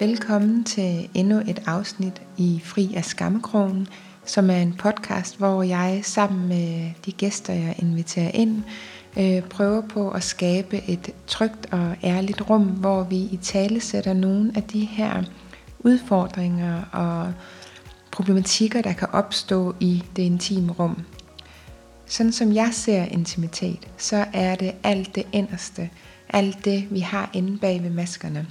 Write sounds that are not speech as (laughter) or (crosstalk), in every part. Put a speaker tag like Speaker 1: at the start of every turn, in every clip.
Speaker 1: Velkommen til endnu et afsnit i Fri af Skammekrogen, som er en podcast, hvor jeg sammen med de gæster, jeg inviterer ind, øh, prøver på at skabe et trygt og ærligt rum, hvor vi i tale sætter nogle af de her udfordringer og problematikker, der kan opstå i det intime rum. Sådan som jeg ser intimitet, så er det alt det inderste, alt det vi har inde bag ved maskerne.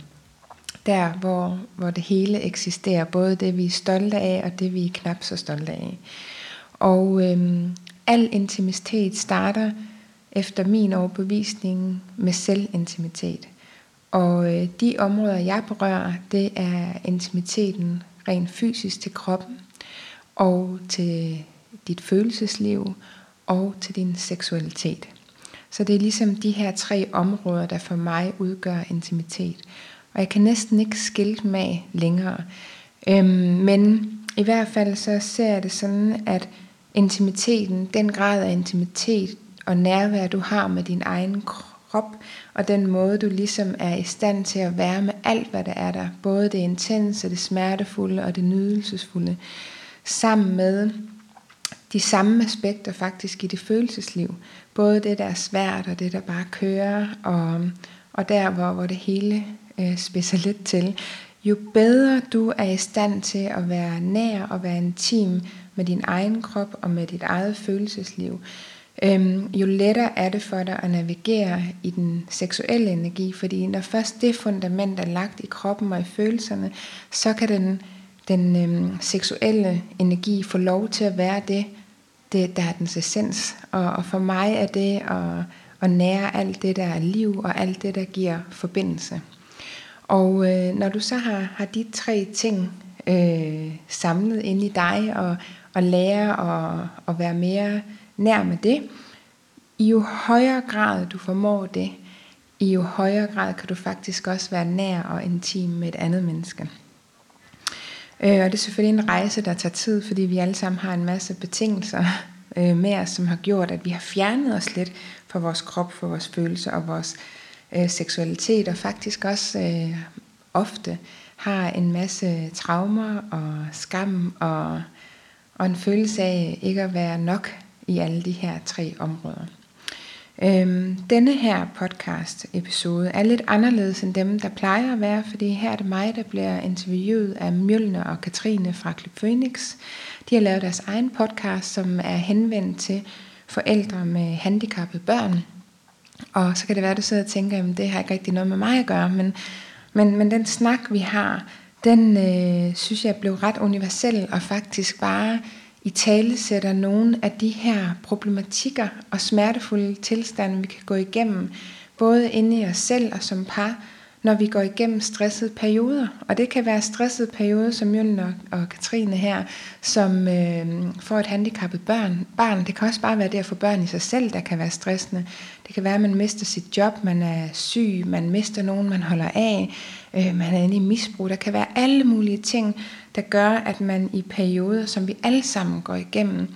Speaker 1: Der hvor, hvor det hele eksisterer, både det vi er stolte af og det vi er knap så stolte af. Og øhm, al intimitet starter efter min overbevisning med selvintimitet. Og øh, de områder, jeg berører, det er intimiteten rent fysisk til kroppen, og til dit følelsesliv, og til din seksualitet. Så det er ligesom de her tre områder, der for mig udgør intimitet. Og jeg kan næsten ikke skille dem af længere. Øhm, men i hvert fald så ser jeg det sådan, at intimiteten, den grad af intimitet og nærvær, du har med din egen krop, og den måde, du ligesom er i stand til at være med alt, hvad der er der, både det intense, det smertefulde og det nydelsesfulde, sammen med de samme aspekter faktisk i det følelsesliv. Både det, der er svært, og det, der bare kører, og, og der, hvor, hvor det hele øh, spidser lidt til. Jo bedre du er i stand til at være nær og være intim med din egen krop og med dit eget følelsesliv, øhm, jo lettere er det for dig at navigere i den seksuelle energi, fordi når først det fundament er lagt i kroppen og i følelserne, så kan den, den øhm, seksuelle energi få lov til at være det, det der er dens essens. Og, og for mig er det at, at nære alt det, der er liv, og alt det, der giver forbindelse. Og øh, når du så har, har de tre ting øh, samlet ind i dig, og, og lære at, at være mere nær med det, i jo højere grad du formår det, i jo højere grad kan du faktisk også være nær og intim med et andet menneske. Øh, og det er selvfølgelig en rejse, der tager tid, fordi vi alle sammen har en masse betingelser øh, med os, som har gjort, at vi har fjernet os lidt fra vores krop, fra vores følelser og vores øh, seksualitet, og faktisk også øh, ofte har en masse traumer og skam og, og en følelse af ikke at være nok i alle de her tre områder. Øhm, denne her podcast episode er lidt anderledes end dem, der plejer at være, fordi her er det mig, der bliver interviewet af Mjølner og Katrine fra Klub Phoenix. De har lavet deres egen podcast, som er henvendt til forældre med handicappede børn. Og så kan det være, at du sidder og tænker, at det har ikke rigtig noget med mig at gøre, men, men, men den snak, vi har, den øh, synes jeg blev ret universel og faktisk bare i tale sætter nogle af de her problematikker og smertefulde tilstande, vi kan gå igennem, både inde i os selv og som par, når vi går igennem stressede perioder. Og det kan være stressede perioder, som Jøllen og, og Katrine her, som øh, får et handicappet børn. barn. Det kan også bare være det at få børn i sig selv, der kan være stressende. Det kan være, at man mister sit job, man er syg, man mister nogen, man holder af, øh, man er inde i misbrug. Der kan være alle mulige ting, der gør, at man i perioder, som vi alle sammen går igennem,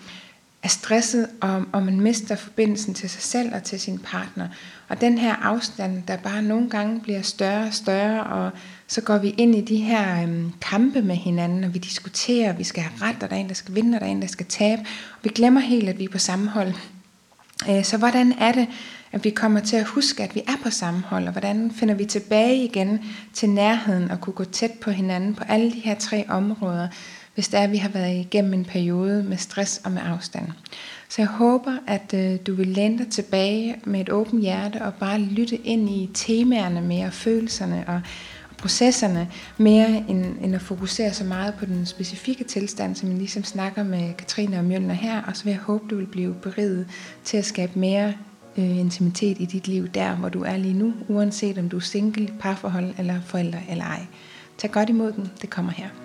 Speaker 1: er stresset, og, og man mister forbindelsen til sig selv og til sin partner. Og den her afstand, der bare nogle gange bliver større og større, og så går vi ind i de her øhm, kampe med hinanden, og vi diskuterer, vi skal have ret, og der er en, der skal vinde, og der er en, der skal tabe. Og vi glemmer helt, at vi er på samme hold. Øh, så hvordan er det, at vi kommer til at huske, at vi er på samme hold, og hvordan finder vi tilbage igen til nærheden og kunne gå tæt på hinanden på alle de her tre områder, hvis det er, at vi har været igennem en periode med stress og med afstand. Så jeg håber, at øh, du vil læne dig tilbage med et åbent hjerte og bare lytte ind i temaerne mere, følelserne og, og processerne, mere end, end at fokusere så meget på den specifikke tilstand, som jeg ligesom snakker med Katrine og Mjølner her, og så vil jeg håbe, du vil blive beriget til at skabe mere øh, intimitet i dit liv, der hvor du er lige nu, uanset om du er single, parforhold eller forældre eller ej. Tag godt imod den, det kommer her.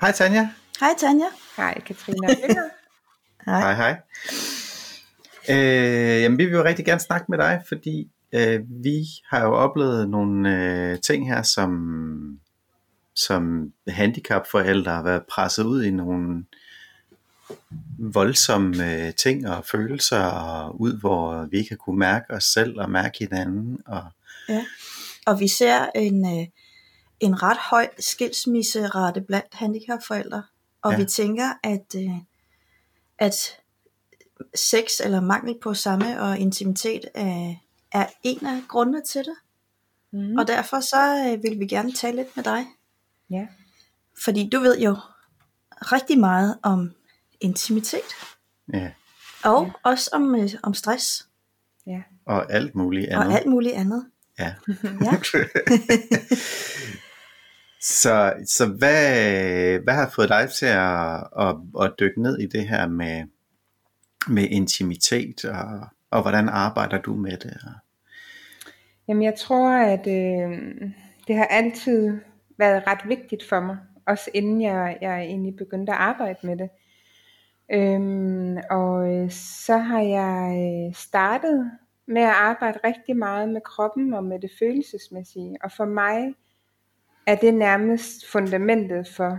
Speaker 2: Hej Tanja.
Speaker 3: Hej Tanja.
Speaker 1: Hej Katrine. (laughs)
Speaker 2: hej. Hej hej. Øh, jamen vi vil jo rigtig gerne snakke med dig, fordi øh, vi har jo oplevet nogle øh, ting her, som som handicapforældre har været presset ud i nogle voldsomme øh, ting og følelser og ud, hvor vi kan kunne mærke os selv og mærke hinanden. Og...
Speaker 3: Ja. Og vi ser en, øh, en ret høj skilsmisserate blandt handicapforældre, og ja. vi tænker, at, øh, at sex eller mangel på samme og intimitet er, er en af grundene til det. Mm. Og derfor så øh, vil vi gerne tale lidt med dig.
Speaker 1: Ja.
Speaker 3: Fordi du ved jo rigtig meget om intimitet.
Speaker 2: Ja.
Speaker 3: Og ja. også om, øh, om stress.
Speaker 1: Ja.
Speaker 2: Og alt muligt andet.
Speaker 3: Og alt muligt andet.
Speaker 2: Ja. (laughs)
Speaker 3: ja. (laughs)
Speaker 2: så så hvad, hvad har fået dig til at, at, at dykke ned i det her med, med intimitet, og, og hvordan arbejder du med det?
Speaker 1: Jamen jeg tror, at øh, det har altid været ret vigtigt for mig, også inden jeg, jeg egentlig begyndte at arbejde med det. Øhm, og øh, så har jeg øh, startet med at arbejde rigtig meget med kroppen og med det følelsesmæssige. Og for mig er det nærmest fundamentet for,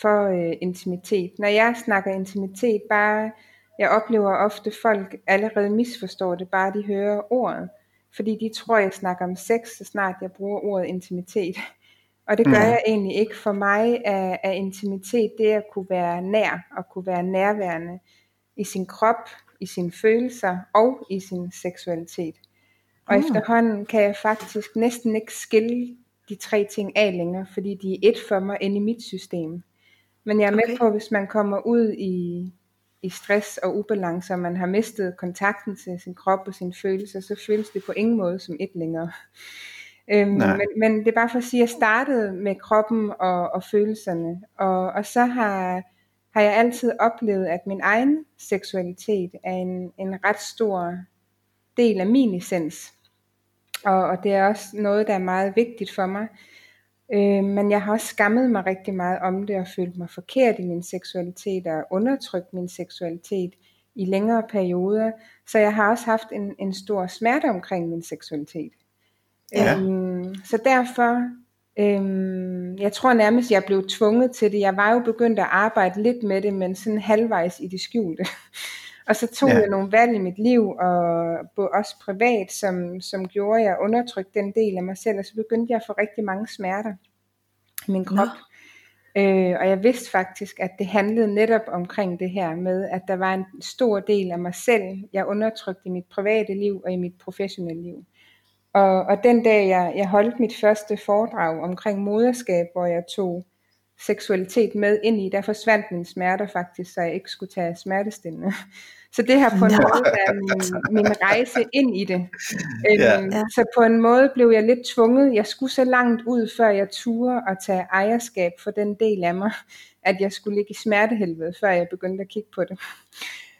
Speaker 1: for øh, intimitet. Når jeg snakker intimitet, bare jeg oplever ofte folk allerede misforstår det, bare de hører ordet. Fordi de tror, jeg snakker om sex, så snart jeg bruger ordet intimitet. (laughs) Og det gør mm. jeg egentlig ikke. For mig er, er intimitet det at kunne være nær og kunne være nærværende i sin krop, i sine følelser og i sin seksualitet. Og mm. efterhånden kan jeg faktisk næsten ikke skille de tre ting af længere, fordi de er et for mig inde i mit system. Men jeg er med okay. på, hvis man kommer ud i, i stress og ubalance, og man har mistet kontakten til sin krop og sine følelser, så føles det på ingen måde som et længere. Øhm, men, men det er bare for at sige, at jeg startede med kroppen og, og følelserne, og, og så har, har jeg altid oplevet, at min egen seksualitet er en, en ret stor del af min essens. Og, og det er også noget, der er meget vigtigt for mig. Øh, men jeg har også skammet mig rigtig meget om det og følt mig forkert i min seksualitet og undertrykt min seksualitet i længere perioder. Så jeg har også haft en, en stor smerte omkring min seksualitet. Ja. Øhm, så derfor, øhm, jeg tror nærmest, jeg blev tvunget til det. Jeg var jo begyndt at arbejde lidt med det, men sådan halvvejs i det skjulte. (laughs) og så tog ja. jeg nogle valg i mit liv, og også privat, som, som gjorde, at jeg undertrykte den del af mig selv, og så begyndte jeg at få rigtig mange smerter i min krop. Øh, og jeg vidste faktisk, at det handlede netop omkring det her med, at der var en stor del af mig selv, jeg undertrykte i mit private liv og i mit professionelle liv. Og, og den dag, jeg, jeg holdt mit første foredrag omkring moderskab, hvor jeg tog seksualitet med ind i, der forsvandt mine smerter faktisk, så jeg ikke skulle tage smertestillende. Så det har på en måde været min, min rejse ind i det. Ja. Øhm, så på en måde blev jeg lidt tvunget. Jeg skulle så langt ud, før jeg turde at tage ejerskab for den del af mig, at jeg skulle ligge i smertehelvede, før jeg begyndte at kigge på det.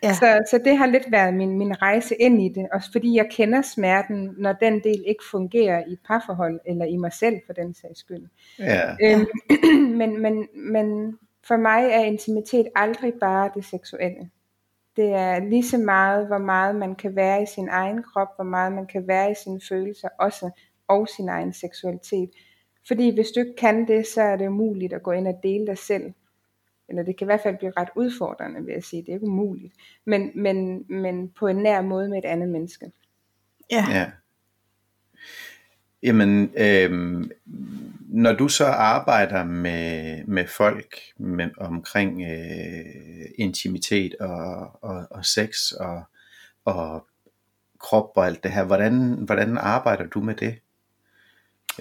Speaker 1: Ja. Så, så det har lidt været min, min rejse ind i det, også fordi jeg kender smerten, når den del ikke fungerer i et parforhold, eller i mig selv for den sags skyld.
Speaker 2: Ja.
Speaker 1: Øhm, (clears throat) men, men, men for mig er intimitet aldrig bare det seksuelle. Det er lige så meget, hvor meget man kan være i sin egen krop, hvor meget man kan være i sine følelser også, og sin egen seksualitet. Fordi hvis du ikke kan det, så er det umuligt at gå ind og dele dig selv eller det kan i hvert fald blive ret udfordrende, vil jeg sige. Det er ikke umuligt. Men, men, men på en nær måde med et andet menneske.
Speaker 3: Ja. ja.
Speaker 2: Jamen, øhm, når du så arbejder med, med folk med, omkring øh, intimitet og, og, og sex og, og krop og alt det her, hvordan, hvordan arbejder du med det?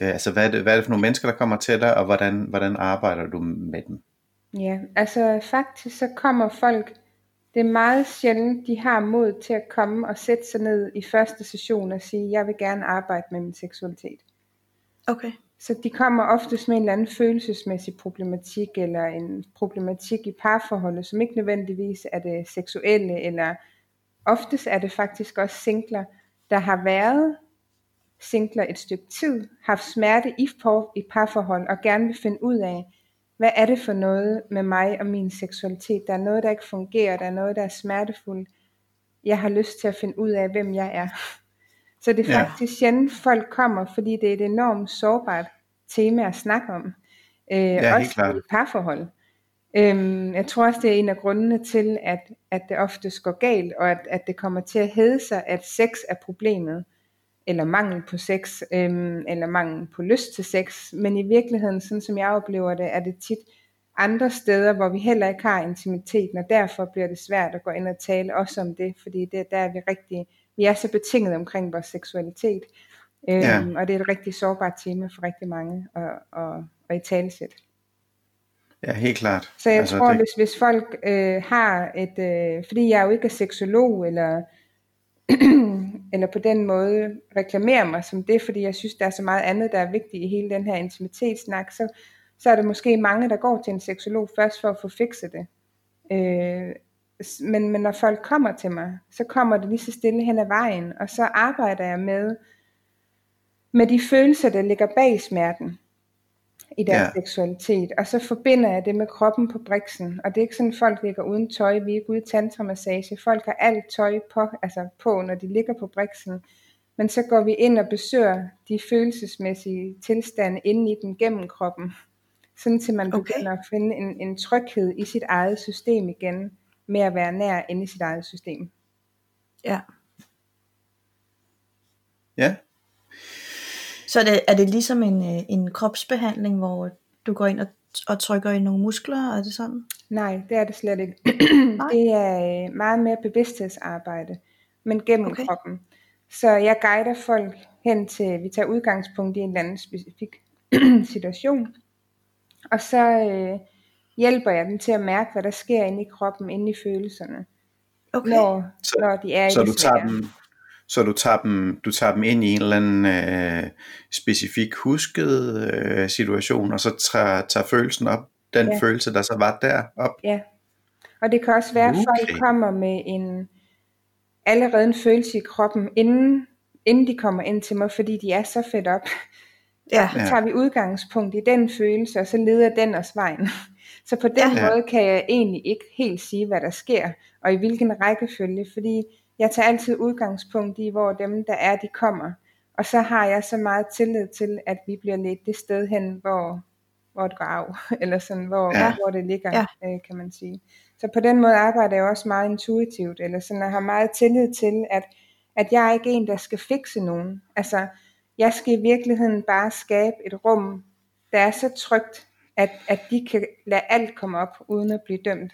Speaker 2: Øh, altså, hvad er, det, hvad er det for nogle mennesker, der kommer til dig, og hvordan, hvordan arbejder du med dem?
Speaker 1: Ja, altså faktisk så kommer folk, det er meget sjældent, de har mod til at komme og sætte sig ned i første session og sige, jeg vil gerne arbejde med min seksualitet.
Speaker 3: Okay.
Speaker 1: Så de kommer oftest med en eller anden følelsesmæssig problematik, eller en problematik i parforholdet, som ikke nødvendigvis er det seksuelle, eller oftest er det faktisk også singler, der har været singler et stykke tid, haft smerte i, par, i parforhold, og gerne vil finde ud af, hvad er det for noget med mig og min seksualitet? Der er noget, der ikke fungerer, der er noget, der er smertefuldt. Jeg har lyst til at finde ud af, hvem jeg er. Så det er ja. faktisk sjældent, folk kommer, fordi det er et enormt sårbart tema at snakke om. Øh, ja, også i parforhold. Øhm, jeg tror også, det er en af grundene til, at, at det ofte går galt, og at, at det kommer til at hedde sig, at sex er problemet, eller mangel på sex, øhm, eller mangel på lyst til sex. Men i virkeligheden, sådan som jeg oplever det, er det tit andre steder, hvor vi heller ikke har intimiteten, og derfor bliver det svært at gå ind og tale også om det, fordi det, der er vi rigtig, vi er så betinget omkring vores seksualitet, øhm, ja. og det er et rigtig sårbart tema for rigtig mange at, at, at i talesætte.
Speaker 2: Ja, helt klart.
Speaker 1: Så jeg altså, tror, det... hvis, hvis folk øh, har et, øh, fordi jeg jo ikke er seksolog, eller, (clears throat) eller på den måde reklamerer mig som det, fordi jeg synes, der er så meget andet, der er vigtigt i hele den her intimitetssnak, så, så er der måske mange, der går til en seksolog først for at få fikset det. Øh, men, men når folk kommer til mig, så kommer det lige så stille hen ad vejen, og så arbejder jeg med, med de følelser, der ligger bag smerten i deres ja. seksualitet, og så forbinder jeg det med kroppen på briksen, og det er ikke sådan, folk ligger uden tøj, vi er ikke ude i tantramassage, folk har alt tøj på, altså på, når de ligger på briksen, men så går vi ind og besøger de følelsesmæssige tilstande inde i den gennem kroppen, sådan til man okay. begynder at finde en, en tryghed i sit eget system igen, med at være nær inde i sit eget system.
Speaker 3: Ja.
Speaker 2: Ja,
Speaker 3: så er det, er det ligesom en, øh, en kropsbehandling, hvor du går ind og, og trykker i nogle muskler, er det sådan?
Speaker 1: Nej, det er det slet ikke. (clears throat) det er øh, meget mere bevidsthedsarbejde, men gennem okay. kroppen. Så jeg guider folk hen til, vi tager udgangspunkt i en eller anden specifik (clears throat) situation, og så øh, hjælper jeg dem til at mærke, hvad der sker inde i kroppen, inde i følelserne,
Speaker 3: okay.
Speaker 1: når, så, når de er
Speaker 2: så
Speaker 1: i
Speaker 2: du tager dem så du tager dem, du tager dem ind i en eller anden øh, specifik husket øh, situation, og så tager, tager følelsen op, den ja. følelse, der så var der op.
Speaker 1: Ja, og det kan også være, at okay. folk kommer med en allerede en følelse i kroppen, inden, inden de kommer ind til mig, fordi de er så fedt op. Ja. Så tager vi udgangspunkt i den følelse, og så leder den os vejen. (laughs) Så på den ja. måde kan jeg egentlig ikke helt sige, hvad der sker, og i hvilken rækkefølge, fordi jeg tager altid udgangspunkt i, hvor dem, der er, de kommer. Og så har jeg så meget tillid til, at vi bliver lidt det sted hen, hvor, hvor det går af, (laughs) eller sådan, hvor, ja. hvor det ligger, ja. øh, kan man sige. Så på den måde arbejder jeg også meget intuitivt, eller sådan, jeg har meget tillid til, at, at jeg er ikke en, der skal fikse nogen. Altså, jeg skal i virkeligheden bare skabe et rum, der er så trygt, at, at de kan lade alt komme op, uden at blive dømt.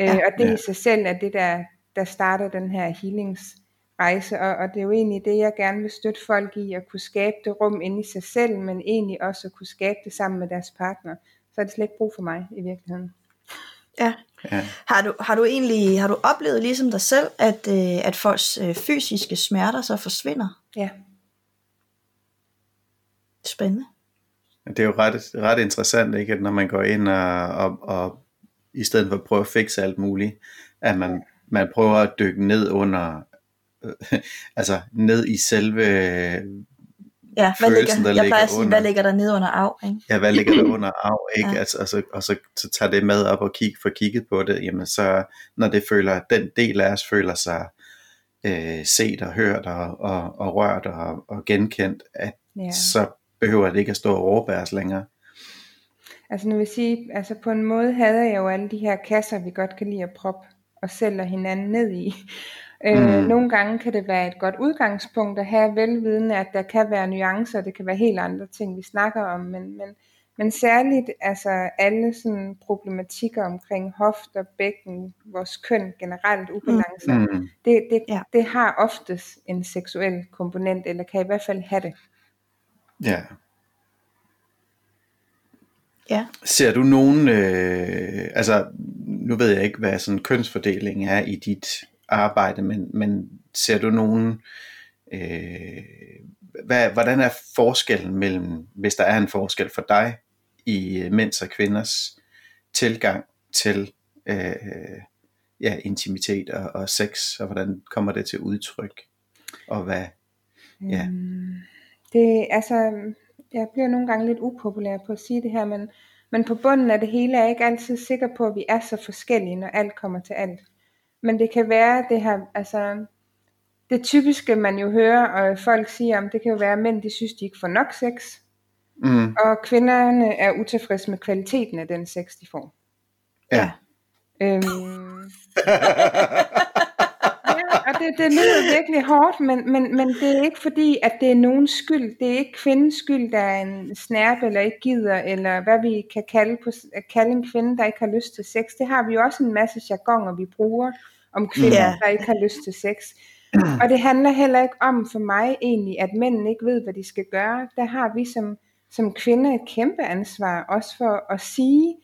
Speaker 1: Øh, ja. Øh, og det ja. i sig selv er det, der, der starter den her healingsrejse, og, og det er jo egentlig det, jeg gerne vil støtte folk i, at kunne skabe det rum inde i sig selv, men egentlig også at kunne skabe det sammen med deres partner. Så er det slet ikke brug for mig i virkeligheden.
Speaker 3: Ja. ja. Har, du, har du egentlig har du oplevet ligesom dig selv, at, øh, at folks øh, fysiske smerter så forsvinder?
Speaker 1: Ja.
Speaker 3: Spændende.
Speaker 2: Det er jo ret, ret interessant, ikke, at når man går ind og, og, og i stedet for at prøve at fikse alt muligt, at man man prøver at dykke ned under, øh, (laughs) altså ned i selve
Speaker 3: Ja, hvad ligger, der jeg plejer at sige, under, hvad ligger der ned under af? Ikke?
Speaker 2: Ja, hvad ligger der under af? (clears throat) Ikke? Ja. Altså, altså, og så, så tager det med op og kig, får kigget på det, jamen så, når det føler, den del af os føler sig øh, set og hørt og, og, og rørt og, og genkendt, at ja. så behøver det ikke at stå og os længere.
Speaker 1: Altså nu vil sige, altså på en måde havde jeg jo alle de her kasser, vi godt kan lide at proppe og sælger hinanden ned i. Øh, mm. Nogle gange kan det være et godt udgangspunkt at have velvidende, at der kan være nuancer, det kan være helt andre ting, vi snakker om, men, men, men særligt altså alle sådan problematikker omkring hofter, bækken, vores køn generelt, ubalancer, mm. det, det, ja. det har oftest en seksuel komponent, eller kan i hvert fald have det.
Speaker 2: Ja. Ja. Ser du nogen, øh, altså nu ved jeg ikke, hvad sådan kønsfordeling er i dit arbejde, men, men ser du nogen, øh, hvad, hvordan er forskellen mellem, hvis der er en forskel for dig, i mænds og kvinders tilgang til øh, ja, intimitet og, og sex, og hvordan kommer det til udtryk, og hvad, ja.
Speaker 1: Mm, det, altså, jeg bliver nogle gange lidt upopulær på at sige det her, men men på bunden af det hele er jeg ikke altid sikker på, at vi er så forskellige, når alt kommer til alt. Men det kan være, det her, altså, det typiske man jo hører, og folk siger om, det kan jo være, at mænd de synes, de ikke får nok sex. Mm. Og kvinderne er utilfredse med kvaliteten af den sex, de får.
Speaker 3: Ja.
Speaker 1: Øhm, ja, (laughs) og det, det lyder virkelig hårdt, men, men, men det er ikke fordi, at det er nogens skyld. Det er ikke kvindens skyld, der er en snærpe eller ikke gider, eller hvad vi kan kalde, på, kalde en kvinde, der ikke har lyst til sex. Det har vi jo også en masse jargoner, vi bruger om kvinder,
Speaker 3: Ja.
Speaker 1: der ikke har lyst til sex. Og det handler heller ikke om for mig egentlig, at mændene ikke ved, hvad de skal gøre. Der har vi som, som kvinder et kæmpe ansvar, også for at sige,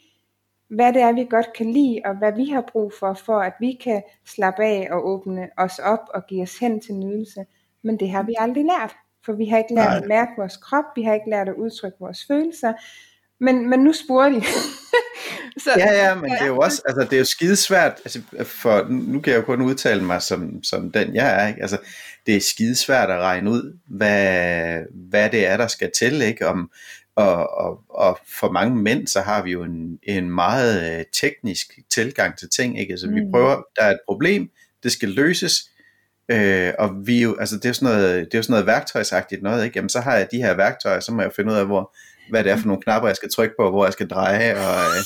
Speaker 1: hvad det er, vi godt kan lide, og hvad vi har brug for, for at vi kan slappe af og åbne os op og give os hen til nydelse. Men det har vi aldrig lært, for vi har ikke lært
Speaker 2: Nej.
Speaker 1: at mærke vores krop, vi har ikke lært at udtrykke vores følelser. Men, men nu spurgte de. (laughs) Så,
Speaker 2: Ja, ja, men det er jo også, altså det er jo skidesvært, altså for, nu kan jeg jo kun udtale mig som, som den jeg er, ikke? altså det er skidesvært at regne ud, hvad, hvad det er, der skal til, ikke? Om, og, og, og for mange mænd, så har vi jo en, en meget øh, teknisk tilgang til ting, ikke? Altså vi
Speaker 1: Mm.
Speaker 2: prøver, der er et problem, det skal løses, øh, og vi jo, altså det er jo sådan noget, det er jo sådan noget værktøjsagtigt noget, ikke? Jamen så har jeg de her værktøjer, så må jeg finde ud af, hvor, hvad det er for nogle knapper, jeg skal trykke på, hvor jeg skal dreje, og, øh,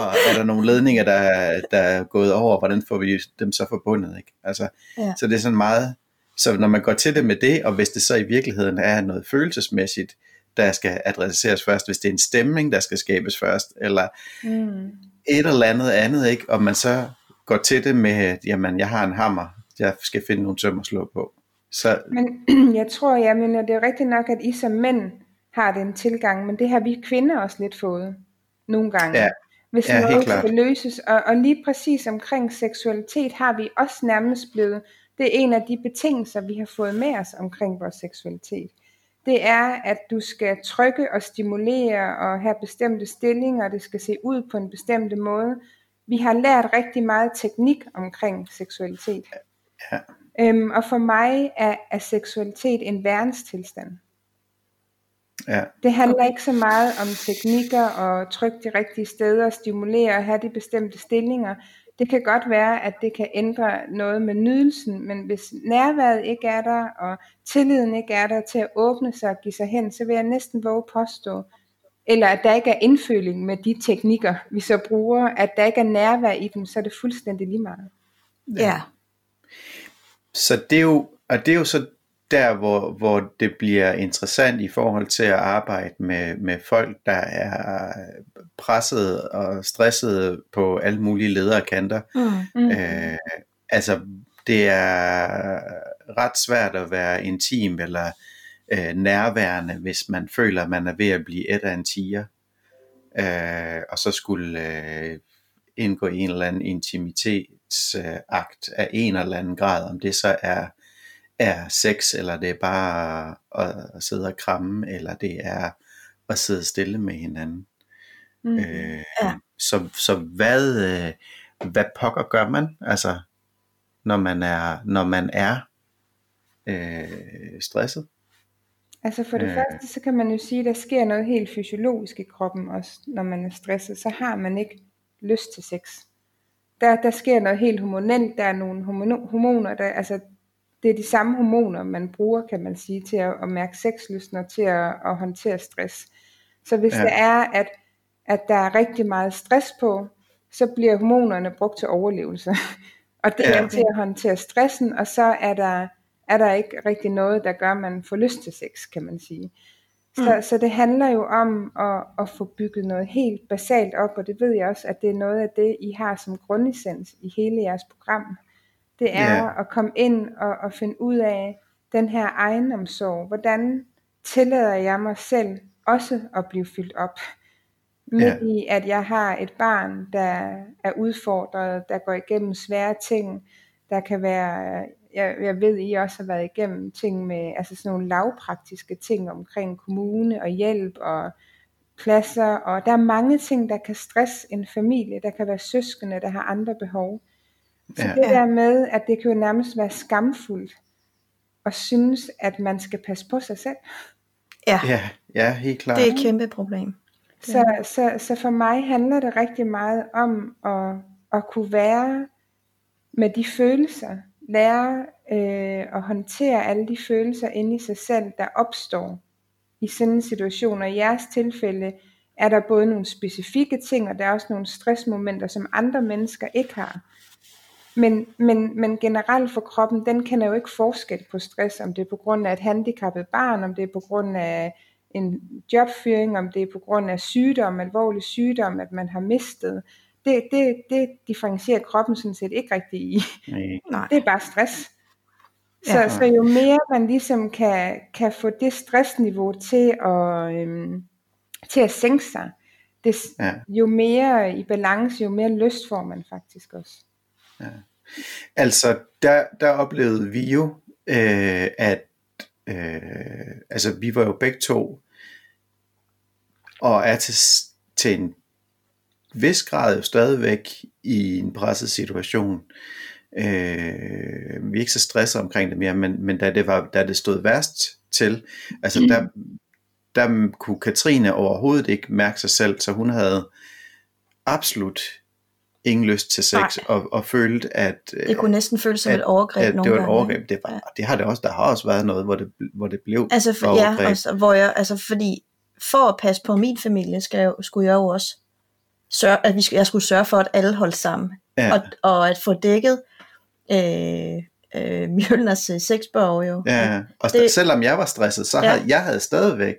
Speaker 2: og er der nogle ledninger, der, der er gået over, hvordan får vi dem så forbundet, ikke? Altså,
Speaker 3: Ja.
Speaker 2: så det er sådan meget, så når man går til det med det, og hvis det så i virkeligheden er noget følelsesmæssigt, der skal adresseres først, hvis det er en stemning, der skal skabes først, eller
Speaker 1: mm,
Speaker 2: et eller andet andet, ikke? og man så går til det med, at jamen, jeg har en hammer, jeg skal finde nogle søm at slå på. Så
Speaker 1: Men (clears throat) jeg tror, jeg mener, det er rigtigt nok, at I som mænd har den tilgang, men det har vi kvinder også lidt fået nogle gange.
Speaker 2: Ja.
Speaker 1: Hvis
Speaker 2: Ja,
Speaker 1: noget skal løses, og, og lige præcis omkring seksualitet har vi også nærmest blevet, det er en af de betingelser, vi har fået med os omkring vores seksualitet. Det er, at du skal trykke og stimulere og have bestemte stillinger, og det skal se ud på en bestemt måde. Vi har lært rigtig meget teknik omkring seksualitet.
Speaker 2: Ja.
Speaker 1: Øhm, og for mig er, er seksualitet en værenstilstand.
Speaker 2: ja,
Speaker 1: Det handler ikke så meget om teknikker og trykke de rigtige steder, stimulere og have de bestemte stillinger. Det kan godt være, at det kan ændre noget med nydelsen, men hvis nærværet ikke er der, og tilliden ikke er der til at åbne sig og give sig hen, så vil jeg næsten våge påstå, eller at der ikke er indføling med de teknikker, vi så bruger, at der ikke er nærvær i dem, så er det fuldstændig lige meget.
Speaker 3: Ja.
Speaker 2: Så det er jo, og det er jo så der, hvor, hvor det bliver interessant i forhold til at arbejde med, med folk, der er presset og stresset på alle mulige ledere kanter.
Speaker 3: Mm.
Speaker 1: Mm.
Speaker 2: Øh, altså, det er ret svært at være intim eller øh, nærværende, hvis man føler, at man er ved at blive et af en tiger. Øh, og så skulle øh, indgå en eller anden intimitetsakt af en eller anden grad, om det så er, er sex, eller det er bare at, sidde og kramme, eller det er at sidde stille med hinanden.
Speaker 1: Mm.
Speaker 2: Øh,
Speaker 3: Ja.
Speaker 2: så, så hvad, øh, hvad pokker gør man, altså, når man er, når man er øh, stresset?
Speaker 1: Altså for det
Speaker 2: Øh.
Speaker 1: første, så kan man jo sige, at der sker noget helt fysiologisk i kroppen også, når man er stresset. Så har man ikke lyst til sex. Der, der sker noget helt hormonelt. Der er nogle hormoner, der, altså det er de samme hormoner, man bruger, kan man sige, til at, at mærke sexlysten og til at, at håndtere stress. Så hvis
Speaker 2: Ja.
Speaker 1: det er, at, at der er rigtig meget stress på, så bliver hormonerne brugt til overlevelse. (laughs) og det
Speaker 2: Ja.
Speaker 1: er til at håndtere stressen, og så er der, er der ikke rigtig noget, der gør, at man får lyst til sex, kan man sige. Så,
Speaker 3: Mm.
Speaker 1: så det handler jo om at, at få bygget noget helt basalt op, og det ved jeg også, at det er noget af det, I har som grundessens i hele jeres program. Det er
Speaker 2: Ja.
Speaker 1: at komme ind og, og finde ud af den her egenomsorg. Hvordan tillader jeg mig selv også at blive fyldt op? Midt
Speaker 2: Ja.
Speaker 1: i, at jeg har et barn, der er udfordret, der går igennem svære ting, der kan være, jeg, jeg ved, I også har været igennem ting med, altså sådan nogle lavpraktiske ting omkring kommune og hjælp og pladser, og der er mange ting, der kan stresse en familie, der kan være søskende, der har andre behov. Så
Speaker 2: Ja.
Speaker 1: det
Speaker 3: Ja.
Speaker 1: der med, at det kan jo nærmest være skamfuldt, at synes, at man skal passe på sig selv.
Speaker 3: Ja,
Speaker 2: Ja, ja, helt klart.
Speaker 3: det er et kæmpe problem.
Speaker 1: Så, så, så for mig handler det rigtig meget om at, at kunne være med de følelser, lære øh, at håndtere alle de følelser inde i sig selv, der opstår i sådan en situation. Og i jeres tilfælde er der både nogle specifikke ting, og der er også nogle stressmomenter, som andre mennesker ikke har. Men, men, men generelt for kroppen, den kender jo ikke forskel på stress, om det er på grund af et handicappet barn, om det er på grund af en jobfyring, om det er på grund af sygdom, alvorlig sygdom, at man har mistet. Det, det, det differencierer kroppen sådan set ikke rigtig i.
Speaker 2: Nej.
Speaker 1: Det er bare stress. Så,
Speaker 3: Ja.
Speaker 1: så jo mere man ligesom kan, kan få det stressniveau til at, øhm, til at sænke sig, det,
Speaker 2: Ja.
Speaker 1: jo mere i balance, jo mere lyst får man faktisk også.
Speaker 2: Altså, der, der oplevede vi jo, øh, at øh, altså, vi var jo begge to, og er til, til en vis grad jo stadigvæk i en presset situation. Øh, vi er ikke så stresset omkring det mere, men, men da, det var, da det stod værst til, altså
Speaker 3: Mm.
Speaker 2: der, der kunne Katrine overhovedet ikke mærke sig selv, så hun havde absolut ingen lyst til sex,
Speaker 3: Nej.
Speaker 2: og, og følte, at,
Speaker 3: Det kunne næsten føles som
Speaker 2: at-
Speaker 3: et overgreb
Speaker 2: at
Speaker 3: nogle
Speaker 2: det var et
Speaker 3: gange.
Speaker 2: overgreb. Det, var,
Speaker 3: Ja.
Speaker 2: det har det også, der har også været noget, hvor det, hvor det blev
Speaker 3: Altså, for,
Speaker 2: overgreb.
Speaker 3: ja, altså, hvor jeg, altså, fordi for at passe på min familie, skal jeg, skulle jeg jo også sørge, at vi, jeg skulle sørge for, at alle holdt sammen.
Speaker 2: ja,
Speaker 3: Og, og at få dækket øh, øh, Mjølners øh, sexborg jo.
Speaker 2: ja. Og
Speaker 3: det,
Speaker 2: selvom jeg var stresset, så
Speaker 3: Ja.
Speaker 2: havde jeg havde stadigvæk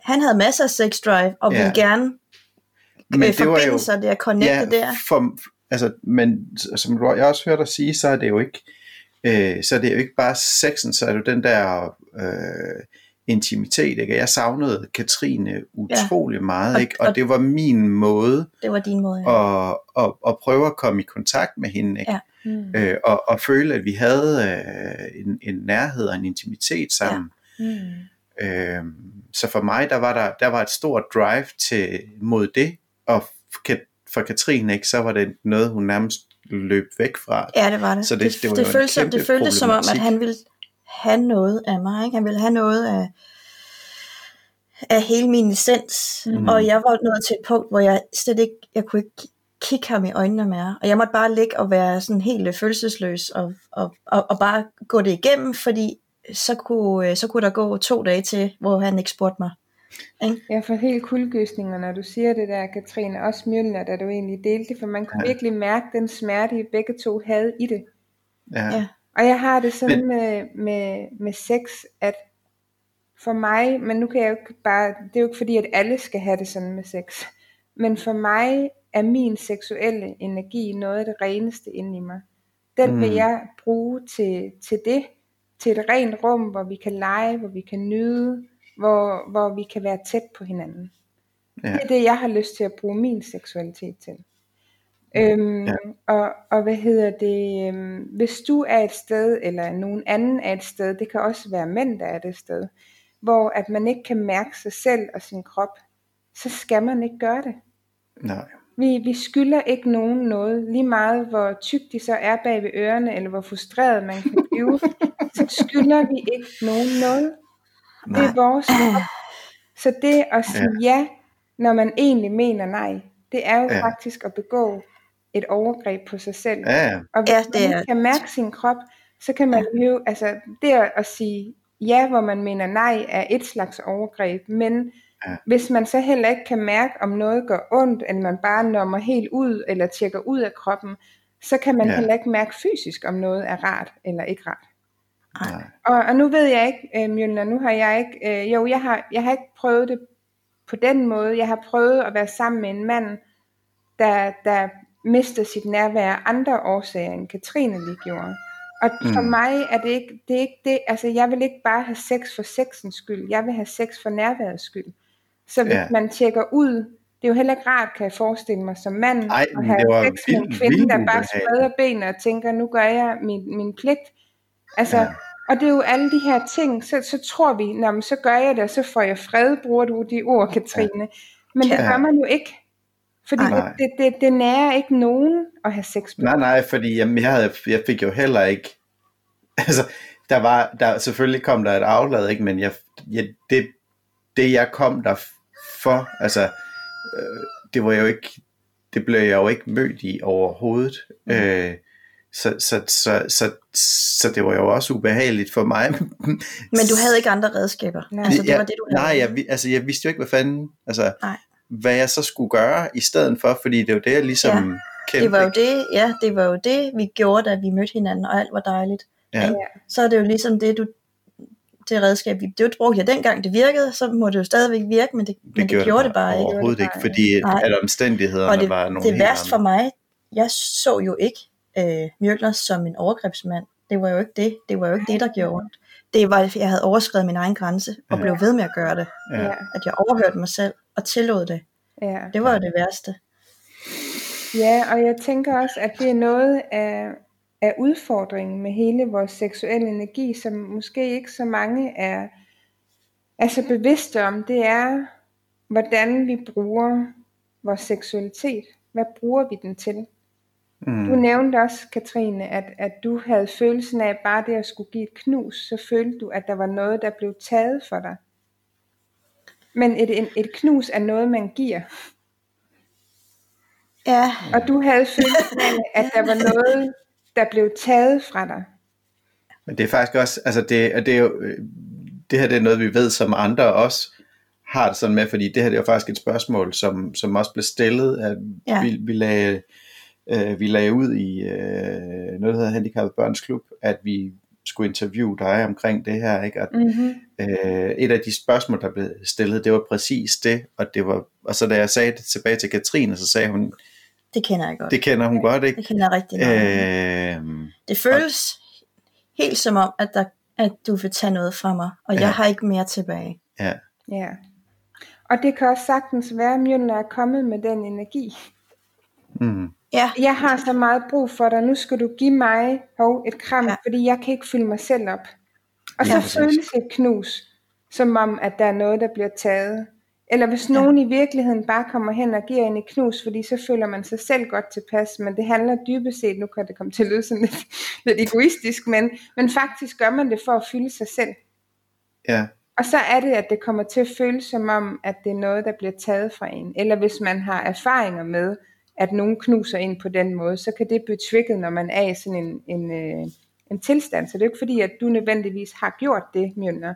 Speaker 3: Han havde masser af sex drive, og
Speaker 2: Ja.
Speaker 3: ville gerne
Speaker 2: men
Speaker 3: øh,
Speaker 2: det var
Speaker 3: forbinde
Speaker 2: jo,
Speaker 3: sig der, connecte der.
Speaker 2: For, altså, men som du- jeg også hørte dig sige, så er det jo ikke, øh, så er det jo ikke bare sexen, så er det jo den der øh, intimitet. Ikke? Jeg savnede Katrine utrolig meget,
Speaker 3: Og-
Speaker 2: ikke? og
Speaker 3: og-
Speaker 2: det var min måde
Speaker 3: Det var din måde. Ja.
Speaker 2: at, at, at prøve at komme i kontakt med hende. Ikke?
Speaker 3: Ja.
Speaker 1: Mm.
Speaker 2: øh, og, og føle, at vi havde øh, en, en nærhed og en intimitet sammen.
Speaker 1: Mm.
Speaker 2: Øh, så for mig, der var der, der var et stort drive til mod det, og for Katrine, ikke, så var det noget, hun nærmest løb væk fra.
Speaker 3: Ja, det var det.
Speaker 2: Så det- det var
Speaker 3: det,
Speaker 2: en
Speaker 3: føltes, som, det føltes som om, at han ville have noget af mig. Ikke? Han ville have noget af, af hele min essens. Mm. Og jeg var nået til et punkt, hvor jeg slet ikke, jeg kunne ikke kigge ham i øjnene mere. Og jeg måtte bare ligge og være sådan helt følelsesløs og, og, og, og bare gå det igennem, fordi så kunne, øh, så kunne der gå to dage til, hvor han ikke spurgte mig.
Speaker 1: Jeg får helt kuldegysninger, når du siger det der, Katrine, også Mjølner, da du egentlig delte det, for man kunne
Speaker 2: Ja.
Speaker 1: virkelig mærke den smerte, I begge to havde i det.
Speaker 2: Ja.
Speaker 3: Ja.
Speaker 1: Og jeg har det sådan
Speaker 2: Men-
Speaker 1: med, med, med sex, at for mig, men nu kan jeg jo ikke bare, det er jo ikke fordi, at alle skal have det sådan med sex, men for mig er min seksuelle energi noget af det reneste inde i mig. Den mm. vil jeg bruge til, til det, til et rent rum, hvor vi kan lege, hvor vi kan nyde, hvor, hvor vi kan være tæt på hinanden.
Speaker 2: Ja.
Speaker 1: Det er det, jeg har lyst til at bruge min seksualitet til. Øhm,
Speaker 2: Ja.
Speaker 1: og, og hvad hedder det, øhm, hvis du er et sted, eller nogen anden er et sted, det kan også være mænd, der er det sted, hvor at man ikke kan mærke sig selv og sin krop, så skal man ikke gøre det.
Speaker 2: Nej.
Speaker 1: Vi, vi skylder ikke nogen noget, lige meget hvor tyk de så er bag ved ørerne, eller hvor frustreret man kan blive, (laughs) så skylder vi ikke nogen noget. Det er vores (clears throat) krop. Så det at sige ja. ja, når man egentlig mener nej, det er jo
Speaker 2: Ja.
Speaker 1: ja. faktisk at begå et overgreb på sig selv.
Speaker 2: Ja, ja.
Speaker 1: Og hvis
Speaker 3: Ja,
Speaker 1: ja,
Speaker 3: det
Speaker 1: man
Speaker 3: er-
Speaker 1: ikke kan mærke sin krop, så kan man jo, altså det at, at sige ja, hvor man mener nej, er et slags overgreb, men
Speaker 2: Ja.
Speaker 1: ja. hvis man så heller ikke kan mærke, om noget gør ondt, eller man bare nummer helt ud, eller tjekker ud af kroppen, så kan man
Speaker 2: Ja.
Speaker 1: ja. heller ikke mærke fysisk, om noget er rart eller ikke rart.
Speaker 2: Nej.
Speaker 1: Og, og nu ved jeg ikke, øh, Mjølner, nu har jeg ikke, øh, jo, jeg har, jeg har ikke prøvet det på den måde. Jeg har prøvet at være sammen med en mand, der, der mistede sit nærvær af andre årsager, end Katrine lige gjorde. Og for
Speaker 2: Mm.
Speaker 1: mig er det ikke det, er ikke det, altså jeg vil ikke bare have sex for sexens skyld, jeg vil have sex for nærværets skyld. Så hvis
Speaker 2: Ja.
Speaker 1: man tjekker ud, det er jo heller ikke rart, kan jeg forestille mig som mand,
Speaker 2: Ej,
Speaker 1: at have sex med en kvinde,
Speaker 2: vildt
Speaker 1: der bare spreder ben og tænker, nu gør jeg min, min pligt. Altså,
Speaker 2: Ja.
Speaker 1: Og det er jo alle de her ting, så, så tror vi, Nå, men så gør jeg det, og så får jeg fred, bruger du de ord, Katrine. Men det
Speaker 2: Ja.
Speaker 1: gør man jo ikke. Fordi
Speaker 2: Nej.
Speaker 1: det, det, det, det nærer ikke nogen at have sex med.
Speaker 2: Nej, nej, fordi jamen, jeg, havde, jeg fik jo heller ikke, (laughs) altså, der var, der, selvfølgelig kom der et aflad, ikke, men jeg, jeg, det, det jeg kom der for, altså, øh, det var jo ikke, det blev jeg jo ikke mødt i overhovedet. Mm. Øh, så, så, så, så, så det var jo også ubehageligt for mig. (laughs)
Speaker 3: Men du havde ikke andre redskaber.
Speaker 1: Nej.
Speaker 3: Altså, det
Speaker 2: ja,
Speaker 3: var det, du havde.
Speaker 2: Nej, jeg, vi- altså, jeg vidste jo ikke, hvad fanden, altså,
Speaker 3: Nej.
Speaker 2: hvad jeg så skulle gøre i stedet for, fordi det jo det, jeg ligesom ja,
Speaker 3: kendte. Det var jo det, ja, det var jo det, vi gjorde, da vi mødte hinanden, og alt var dejligt. Ja. ja. Så er det jo ligesom det, du det redskab, det jo brugte jeg dengang, det virkede, så må det jo stadigvæk virke, men det, det, men det gjorde, gjorde det bare,
Speaker 2: ikke. Overhovedet ikke, fordi Nej. at omstændighederne
Speaker 3: og det,
Speaker 2: var nogle
Speaker 3: Det værste for mig, jeg så jo ikke øh, Mjølner som en overgrebsmand. Det var jo ikke det. Det var jo ikke det, der gjorde ondt. Det var, at jeg havde overskrevet min egen grænse, og ja. blev ved med at gøre det. Ja. At jeg overhørte mig selv, og tillod det. Ja. Det var jo det værste.
Speaker 1: Ja, og jeg tænker også, at det er noget af, af udfordringen med hele vores seksuelle energi, som måske ikke så mange er, er så bevidste om, det er, hvordan vi bruger vores seksualitet. Hvad bruger vi den til? Mm. Du nævnte også, Katrine, at, at du havde følelsen af, bare det at skulle give et knus, så følte du, at der var noget, der blev taget for dig. Men et, et, et knus er noget, man giver.
Speaker 3: Ja.
Speaker 1: Og du havde følelsen af, (laughs) at der var noget, der blev taget fra dig.
Speaker 2: Men det er faktisk også, altså det, det er jo, det her det er noget, vi ved, som andre også har det sådan med, fordi det her det er jo faktisk et spørgsmål, som, som også blev stillet, at ja. vi, vi lagde øh, vi lagde ud i øh, noget, der hedder Handicappet Børns Klub, at vi skulle interviewe dig omkring det her, ikke? At, mm-hmm. øh, et af de spørgsmål, der blev stillet, det var præcis det, og det var, og så da jeg sagde det tilbage til Katrine, så sagde hun,
Speaker 3: det kender jeg godt.
Speaker 2: Det kender hun godt, ikke?
Speaker 3: Det kender jeg rigtig godt. Øh, det føles og, helt som om, at, der, at du vil tage noget fra mig, og ja. jeg har ikke mere tilbage.
Speaker 2: Ja.
Speaker 1: ja. Og det kan også sagtens være, at Mjølner er kommet med den energi.
Speaker 2: Mm.
Speaker 1: Ja. Jeg har så meget brug for dig, nu skal du give mig hov, et kram, ja. fordi jeg kan ikke fylde mig selv op. Og så ja, føles et knus, som om, at der er noget, der bliver taget. Eller hvis nogen ja. i virkeligheden bare kommer hen og giver en et knus, fordi så føler man sig selv godt tilpas, men det handler dybest set, nu kan det komme til at lyde sådan (laughs) lidt, lidt egoistisk, men, men faktisk gør man det for at fylde sig selv.
Speaker 2: Ja.
Speaker 1: Og så er det, at det kommer til at føles som om, at det er noget, der bliver taget fra en. Eller hvis man har erfaringer med, at nogen knuser ind på den måde, så kan det blive trigget, når man er i sådan en, en, øh, en tilstand. Så det er jo ikke fordi, at du nødvendigvis har gjort det, Mjølner.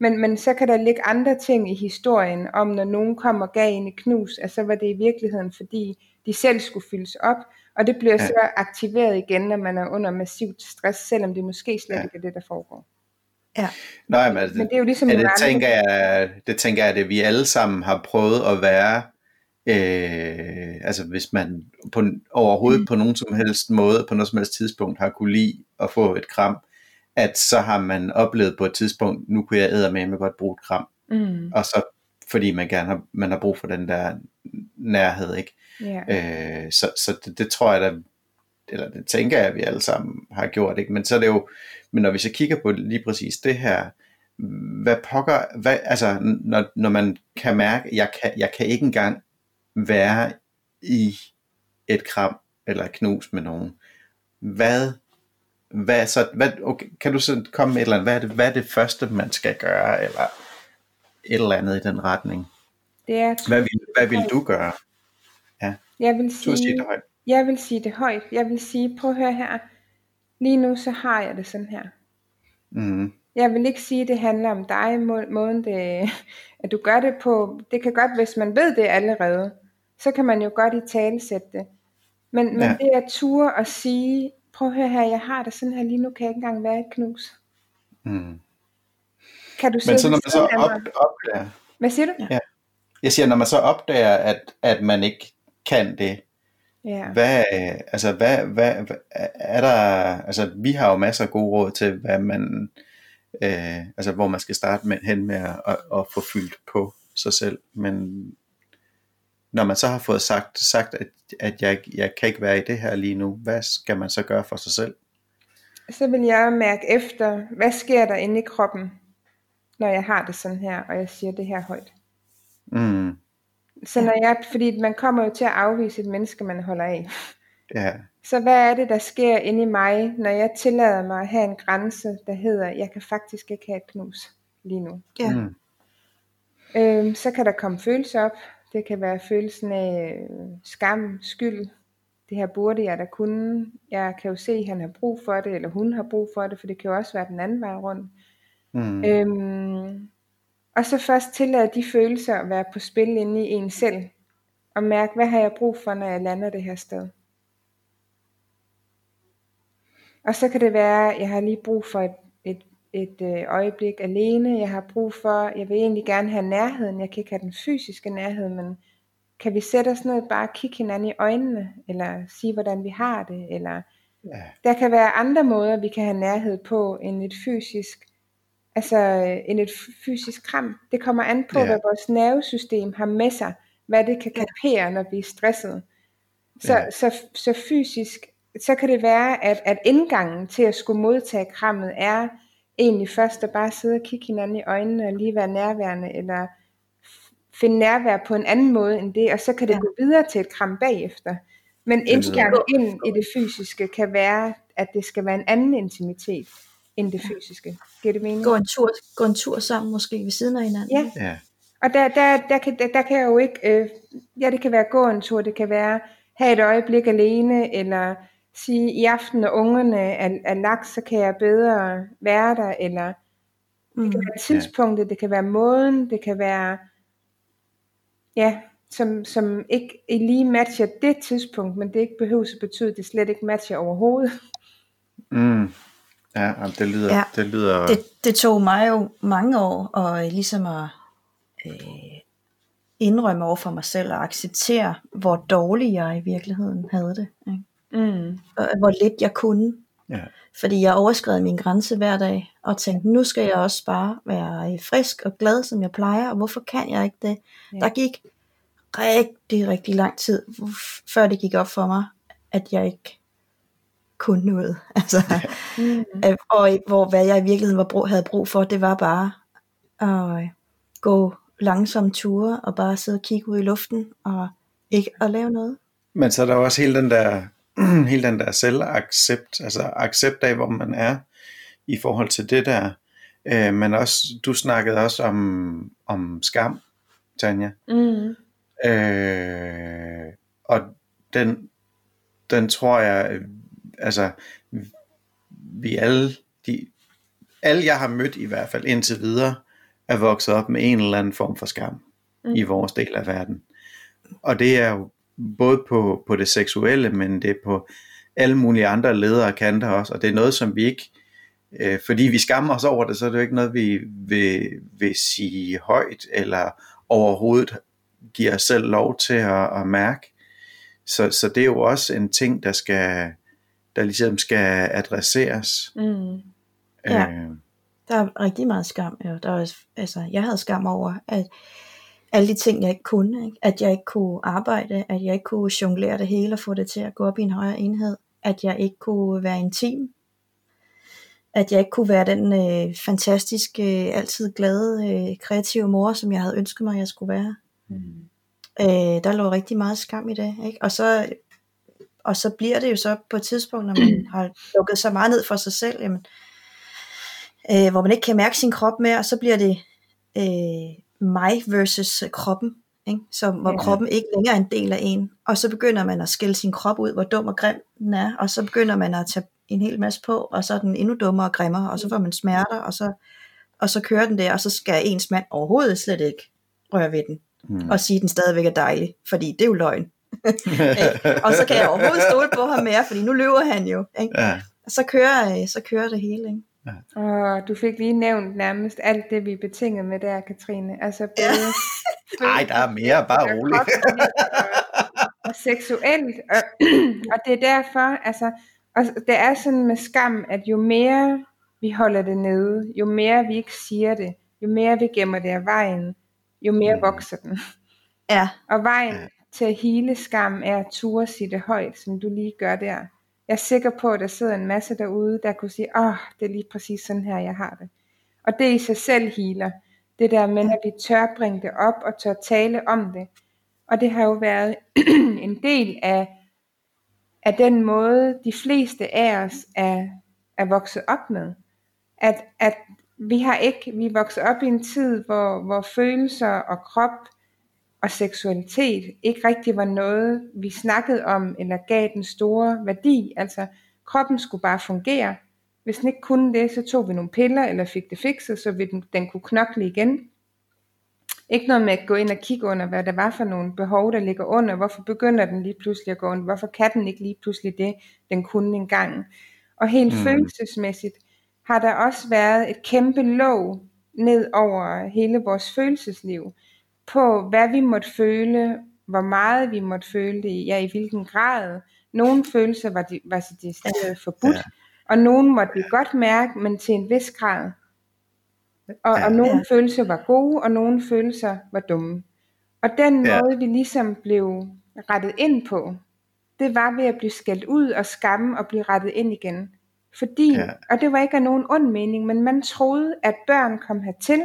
Speaker 1: Men, men så kan der ligge andre ting i historien, om når nogen kom og gav en et knus, at så var det i virkeligheden, fordi de selv skulle fyldes op, og det bliver ja. så aktiveret igen, når man er under massivt stress, selvom det måske slet ja. ikke er det, der foregår.
Speaker 3: Ja.
Speaker 2: Nej, men, men det er jo ligesom ja, det, tænker jeg, det tænker jeg, at vi alle sammen har prøvet at være Øh, altså hvis man på, overhovedet mm. på nogen som helst måde, på noget som helst tidspunkt har kunne lide at få et kram, at så har man oplevet på et tidspunkt, nu kunne jeg æde med med godt bruge et kram. Mm. Og så fordi man gerne har, man har brug for den der nærhed, ikke? Yeah. Øh, så så det, det tror jeg da, eller det tænker jeg, at vi alle sammen har gjort, ikke? Men så er det jo, men når vi så kigger på lige præcis det her, hvad pokker, hvad, altså når, når man kan mærke, jeg kan, jeg kan ikke engang være i et kram eller knus med nogen. Hvad, hvad så, hvad, okay, kan du så komme med et eller andet, hvad er, det, hvad er det første, man skal gøre, eller et eller andet i den retning?
Speaker 1: Det er
Speaker 2: hvad, vil, hvad vil du gøre? Ja.
Speaker 1: Jeg vil sige, sige det højt. Jeg vil sige det højt. Jeg vil sige, prøv at høre her. Lige nu så har jeg det sådan her.
Speaker 2: Mm.
Speaker 1: Jeg vil ikke sige, at det handler om dig, måden det, at du gør det på. Det kan godt, hvis man ved det allerede, så kan man jo godt i tale sætte det. Men, men ja. det er ture at sige, prøv at høre her, jeg har det sådan her lige nu, kan jeg ikke engang være et knus.
Speaker 2: Mm.
Speaker 1: Kan du
Speaker 2: Men så når man så op, opdager...
Speaker 1: Hvad siger du?
Speaker 2: Ja. Jeg siger, når man så opdager, at, at man ikke kan det,
Speaker 1: ja.
Speaker 2: hvad, altså, hvad, hvad, er der, altså, vi har jo masser af gode råd til, hvad man, øh, altså, hvor man skal starte med, hen med at, at, at få fyldt på sig selv, men når man så har fået sagt, sagt at, at jeg, jeg kan ikke være i det her lige nu, hvad skal man så gøre for sig selv?
Speaker 1: Så vil jeg mærke efter, hvad sker der inde i kroppen, når jeg har det sådan her, og jeg siger det her højt.
Speaker 2: Mm.
Speaker 1: Så når jeg, fordi man kommer jo til at afvise et menneske, man holder af.
Speaker 2: Ja.
Speaker 1: Så hvad er det, der sker inde i mig, når jeg tillader mig at have en grænse, der hedder, jeg kan faktisk ikke have et knus lige nu.
Speaker 3: Ja. Mm.
Speaker 1: Øhm, så kan der komme følelser op, det kan være følelsen af øh, skam, skyld. Det her burde jeg da kunne. Jeg kan jo se, at han har brug for det, eller hun har brug for det, for det kan jo også være den anden vej rundt.
Speaker 2: Mm.
Speaker 1: Øhm, og så først tillade de følelser at være på spil inde i en selv, og mærke, hvad har jeg brug for, når jeg lander det her sted. Og så kan det være, at jeg har lige brug for et, et, øh, øjeblik alene. Jeg har brug for, jeg vil egentlig gerne have nærheden. Jeg kan ikke have den fysiske nærhed, men kan vi sætte os ned og bare kigge hinanden i øjnene, eller sige, hvordan vi har det, eller ja. der kan være andre måder, vi kan have nærhed på, end et fysisk, altså end et fysisk kram. Det kommer an på, ja. hvad vores nervesystem har med sig, hvad det kan kapere, når vi er stresset. Så, ja. så, så fysisk, så kan det være, at, at indgangen til at skulle modtage krammet er egentlig først at bare sidde og kigge hinanden i øjnene og lige være nærværende, eller finde nærvær på en anden måde end det, og så kan det ja. gå videre til et kram bagefter. Men indgang ind i det fysiske kan være, at det skal være en anden intimitet end det fysiske. Giver det mening?
Speaker 3: Gå en tur, gå en tur sammen måske ved siden af hinanden.
Speaker 1: Ja. ja. Og der, der, der, kan, der, der kan jeg jo ikke, øh, ja det kan være gå en tur, det kan være have et øjeblik alene, eller sige i aften når ungerne er, er lagt, så kan jeg bedre være der, eller det kan mm. være tidspunktet, det kan være måden, det kan være ja, som, som ikke lige matcher det tidspunkt, men det ikke behøver at betyde, at det slet ikke matcher overhovedet.
Speaker 2: Mm. Ja, det lyder... Ja, det, lyder...
Speaker 3: Det, det tog mig jo mange år og ligesom at øh, indrømme over for mig selv og acceptere, hvor dårlig jeg i virkeligheden havde det. Ikke? Mm. Og hvor lidt jeg kunne. Ja. Fordi jeg overskred min grænse hver dag, og tænkte, nu skal jeg også bare være frisk og glad, som jeg plejer, og hvorfor kan jeg ikke det? Ja. Der gik rigtig, rigtig lang tid, før det gik op for mig, at jeg ikke kunne noget. (laughs) Altså, mm. og hvor hvad jeg i virkeligheden var brug, havde brug for, det var bare at gå langsomme ture, og bare sidde og kigge ud i luften, og ikke at lave noget.
Speaker 2: Men så er der også hele den der (clears throat) hele den der selvaccept, altså accept af, hvor man er i forhold til det der. Øh, men også, du snakkede også om, om skam, Tanja. Mm. Øh, og den, den tror jeg, altså, vi alle, de, alle jeg har mødt i hvert fald indtil videre, er vokset op med en eller anden form for skam mm. i vores del af verden. Og det er jo både på, på det seksuelle, men det er på alle mulige andre ledere kanter også, og det er noget, som vi ikke, øh, fordi vi skammer os over det, så er det jo ikke noget, vi vil, vil sige højt, eller overhovedet giver os selv lov til at, at mærke. Så, så det er jo også en ting, der skal, der ligesom skal adresseres. Mm.
Speaker 3: Ja. Øh. Der er rigtig meget skam. Jo. Der er, altså, jeg havde skam over, at alle de ting, jeg ikke kunne. Ikke? At jeg ikke kunne arbejde, at jeg ikke kunne jonglere det hele og få det til at gå op i en højere enhed. At jeg ikke kunne være intim. At jeg ikke kunne være den øh, fantastiske, øh, altid glade, øh, kreative mor, som jeg havde ønsket mig, jeg skulle være. Mm. Øh, der lå rigtig meget skam i det. Ikke? Og, så, og så bliver det jo så på et tidspunkt, når man (clears throat) har lukket så meget ned for sig selv, jamen, øh, hvor man ikke kan mærke sin krop mere, og så bliver det øh, mig versus kroppen. Ikke? Så hvor ja. kroppen ikke længere er en del af en. Og så begynder man at skille sin krop ud, hvor dum og grim den er. Og så begynder man at tage en hel masse på, og så er den endnu dummere og grimmere, og så får man smerter, og så, og så kører den der, og så skal ens mand overhovedet slet ikke røre ved den mm. og sige, at den stadigvæk er dejlig, fordi det er jo løgn. (laughs) og så kan jeg overhovedet stole på ham mere, fordi nu løber han jo. Ikke? Ja. Og så kører, øh, så kører det hele. Ikke?
Speaker 1: Ja. Og du fik lige nævnt nærmest alt det, vi er betinget med der, Katrine. Altså både...
Speaker 2: Ja. (laughs) Nej, der er mere, bare roligt.
Speaker 1: og, og seksuelt. Og, (clears throat) og det er derfor, altså, og det er sådan med skam, at jo mere vi holder det nede, jo mere vi ikke siger det, jo mere vi gemmer det af vejen, jo mere mm. vokser den. Ja. Og vejen ja. til at hele skam er at ture sige det højt, som du lige gør der. Jeg er sikker på, at der sidder en masse derude, der kunne sige, åh, oh, det er lige præcis sådan her, jeg har det. Og det i sig selv healer. Det der med, at vi tør bringe det op og tør tale om det. Og det har jo været (clears throat) en del af, af den måde, de fleste af os er, er vokset op med. At, at vi har ikke, vi er vokset op i en tid, hvor, hvor følelser og krop og seksualitet ikke rigtig var noget, vi snakkede om, eller gav den store værdi. Altså, kroppen skulle bare fungere. Hvis den ikke kunne det, så tog vi nogle piller, eller fik det fikset, så den, den kunne knokle igen. Ikke noget med at gå ind og kigge under, hvad der var for nogle behov, der ligger under. Hvorfor begynder den lige pludselig at gå under? Hvorfor kan den ikke lige pludselig det, den kunne engang? Og helt mm. følelsesmæssigt har der også været et kæmpe låg ned over hele vores følelsesliv på, hvad vi måtte føle, hvor meget vi måtte føle det, ja i hvilken grad. Nogle følelser var, de, var decideret forbudt, ja. og nogle måtte vi godt mærke, men til en vis grad. Og, ja. og nogle ja. følelser var gode, og nogle følelser var dumme. Og den ja. måde, vi ligesom blev rettet ind på, det var ved at blive skældt ud og skamme og blive rettet ind igen. Fordi, ja. og det var ikke af nogen ond mening, men man troede, at børn kom hertil,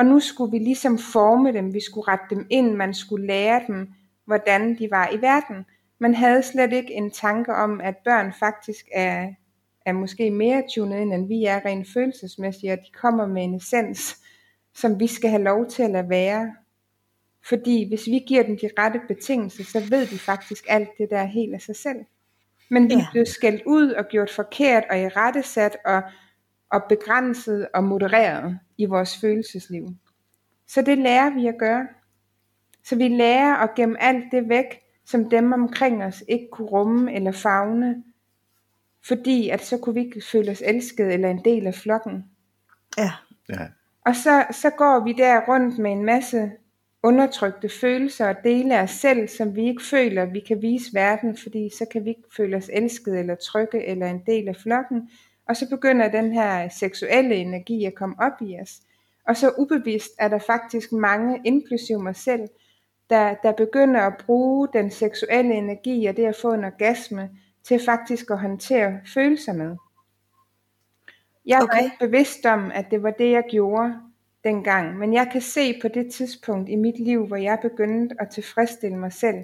Speaker 1: og nu skulle vi ligesom forme dem, vi skulle rette dem ind, man skulle lære dem, hvordan de var i verden. Man havde slet ikke en tanke om, at børn faktisk er, er måske mere tunet ind, end vi er rent følelsesmæssigt, og de kommer med en essens, som vi skal have lov til at lade være. Fordi hvis vi giver dem de rette betingelser, så ved de faktisk alt det der helt af sig selv. Men vi ja. blev skældt ud og gjort forkert og i rettesat og, og begrænset og modereret i vores følelsesliv. Så det lærer vi at gøre. Så vi lærer at gemme alt det væk, som dem omkring os ikke kunne rumme eller fagne, fordi at så kunne vi ikke føle os elsket eller en del af flokken.
Speaker 3: Ja.
Speaker 2: ja.
Speaker 1: Og så, så går vi der rundt med en masse undertrykte følelser og dele af os selv, som vi ikke føler, vi kan vise verden, fordi så kan vi ikke føle os elsket eller trygge eller en del af flokken. Og så begynder den her seksuelle energi at komme op i os. Og så ubevidst er der faktisk mange, inklusive mig selv, der, der begynder at bruge den seksuelle energi og det at få en orgasme til faktisk at håndtere følelser med. Jeg okay. var ikke bevidst om, at det var det, jeg gjorde dengang, men jeg kan se på det tidspunkt i mit liv, hvor jeg begyndte at tilfredsstille mig selv.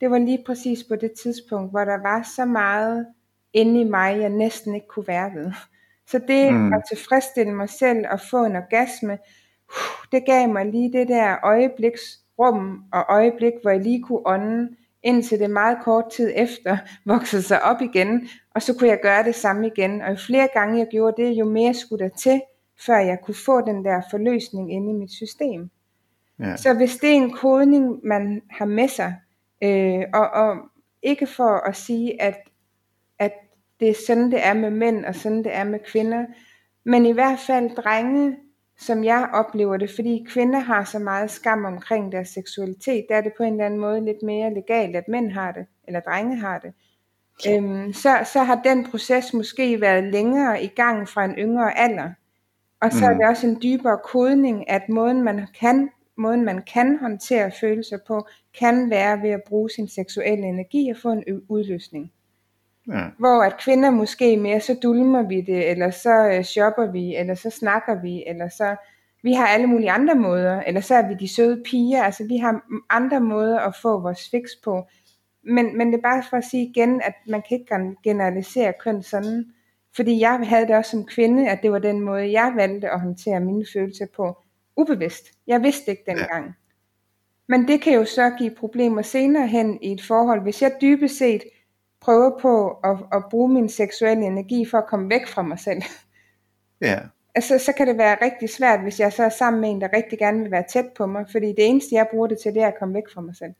Speaker 1: Det var lige præcis på det tidspunkt, hvor der var så meget inde i mig, jeg næsten ikke kunne være ved. Så det mm. at tilfredsstille mig selv og få en orgasme, det gav mig lige det der øjebliks rum og øjeblik, hvor jeg lige kunne ånde, indtil det meget kort tid efter (laughs) voksede sig op igen, og så kunne jeg gøre det samme igen. Og jo flere gange jeg gjorde det, jo mere skulle der til, før jeg kunne få den der forløsning inde i mit system. Ja. Så hvis det er en kodning, man har med sig, øh, og, og ikke for at sige, at det er sådan, det er med mænd, og sådan det er med kvinder, men i hvert fald drenge, som jeg oplever det, fordi kvinder har så meget skam omkring deres seksualitet, der er det på en eller anden måde lidt mere legalt, at mænd har det, eller drenge har det. Øhm, så, så har den proces måske været længere i gang fra en yngre alder. Og så mm. er det også en dybere kodning, at måden man kan måden man kan håndtere følelser på, kan være ved at bruge sin seksuelle energi og få en udløsning. Ja. Hvor at kvinder måske mere, så dulmer vi det, eller så øh, shopper vi, eller så snakker vi, eller så, vi har alle mulige andre måder, eller så er vi de søde piger, altså vi har andre måder at få vores fix på. Men, men det er bare for at sige igen, at man kan ikke generalisere køn sådan, fordi jeg havde det også som kvinde, at det var den måde, jeg valgte at håndtere mine følelser på, ubevidst. Jeg vidste ikke dengang. Ja. Men det kan jo så give problemer senere hen i et forhold, hvis jeg dybest set prøver på at, at bruge min seksuelle energi for at komme væk fra mig selv.
Speaker 2: Ja.
Speaker 1: Altså, så kan det være rigtig svært, hvis jeg så er sammen med en, der rigtig gerne vil være tæt på mig, fordi det eneste, jeg bruger det til, det er at komme væk fra mig selv.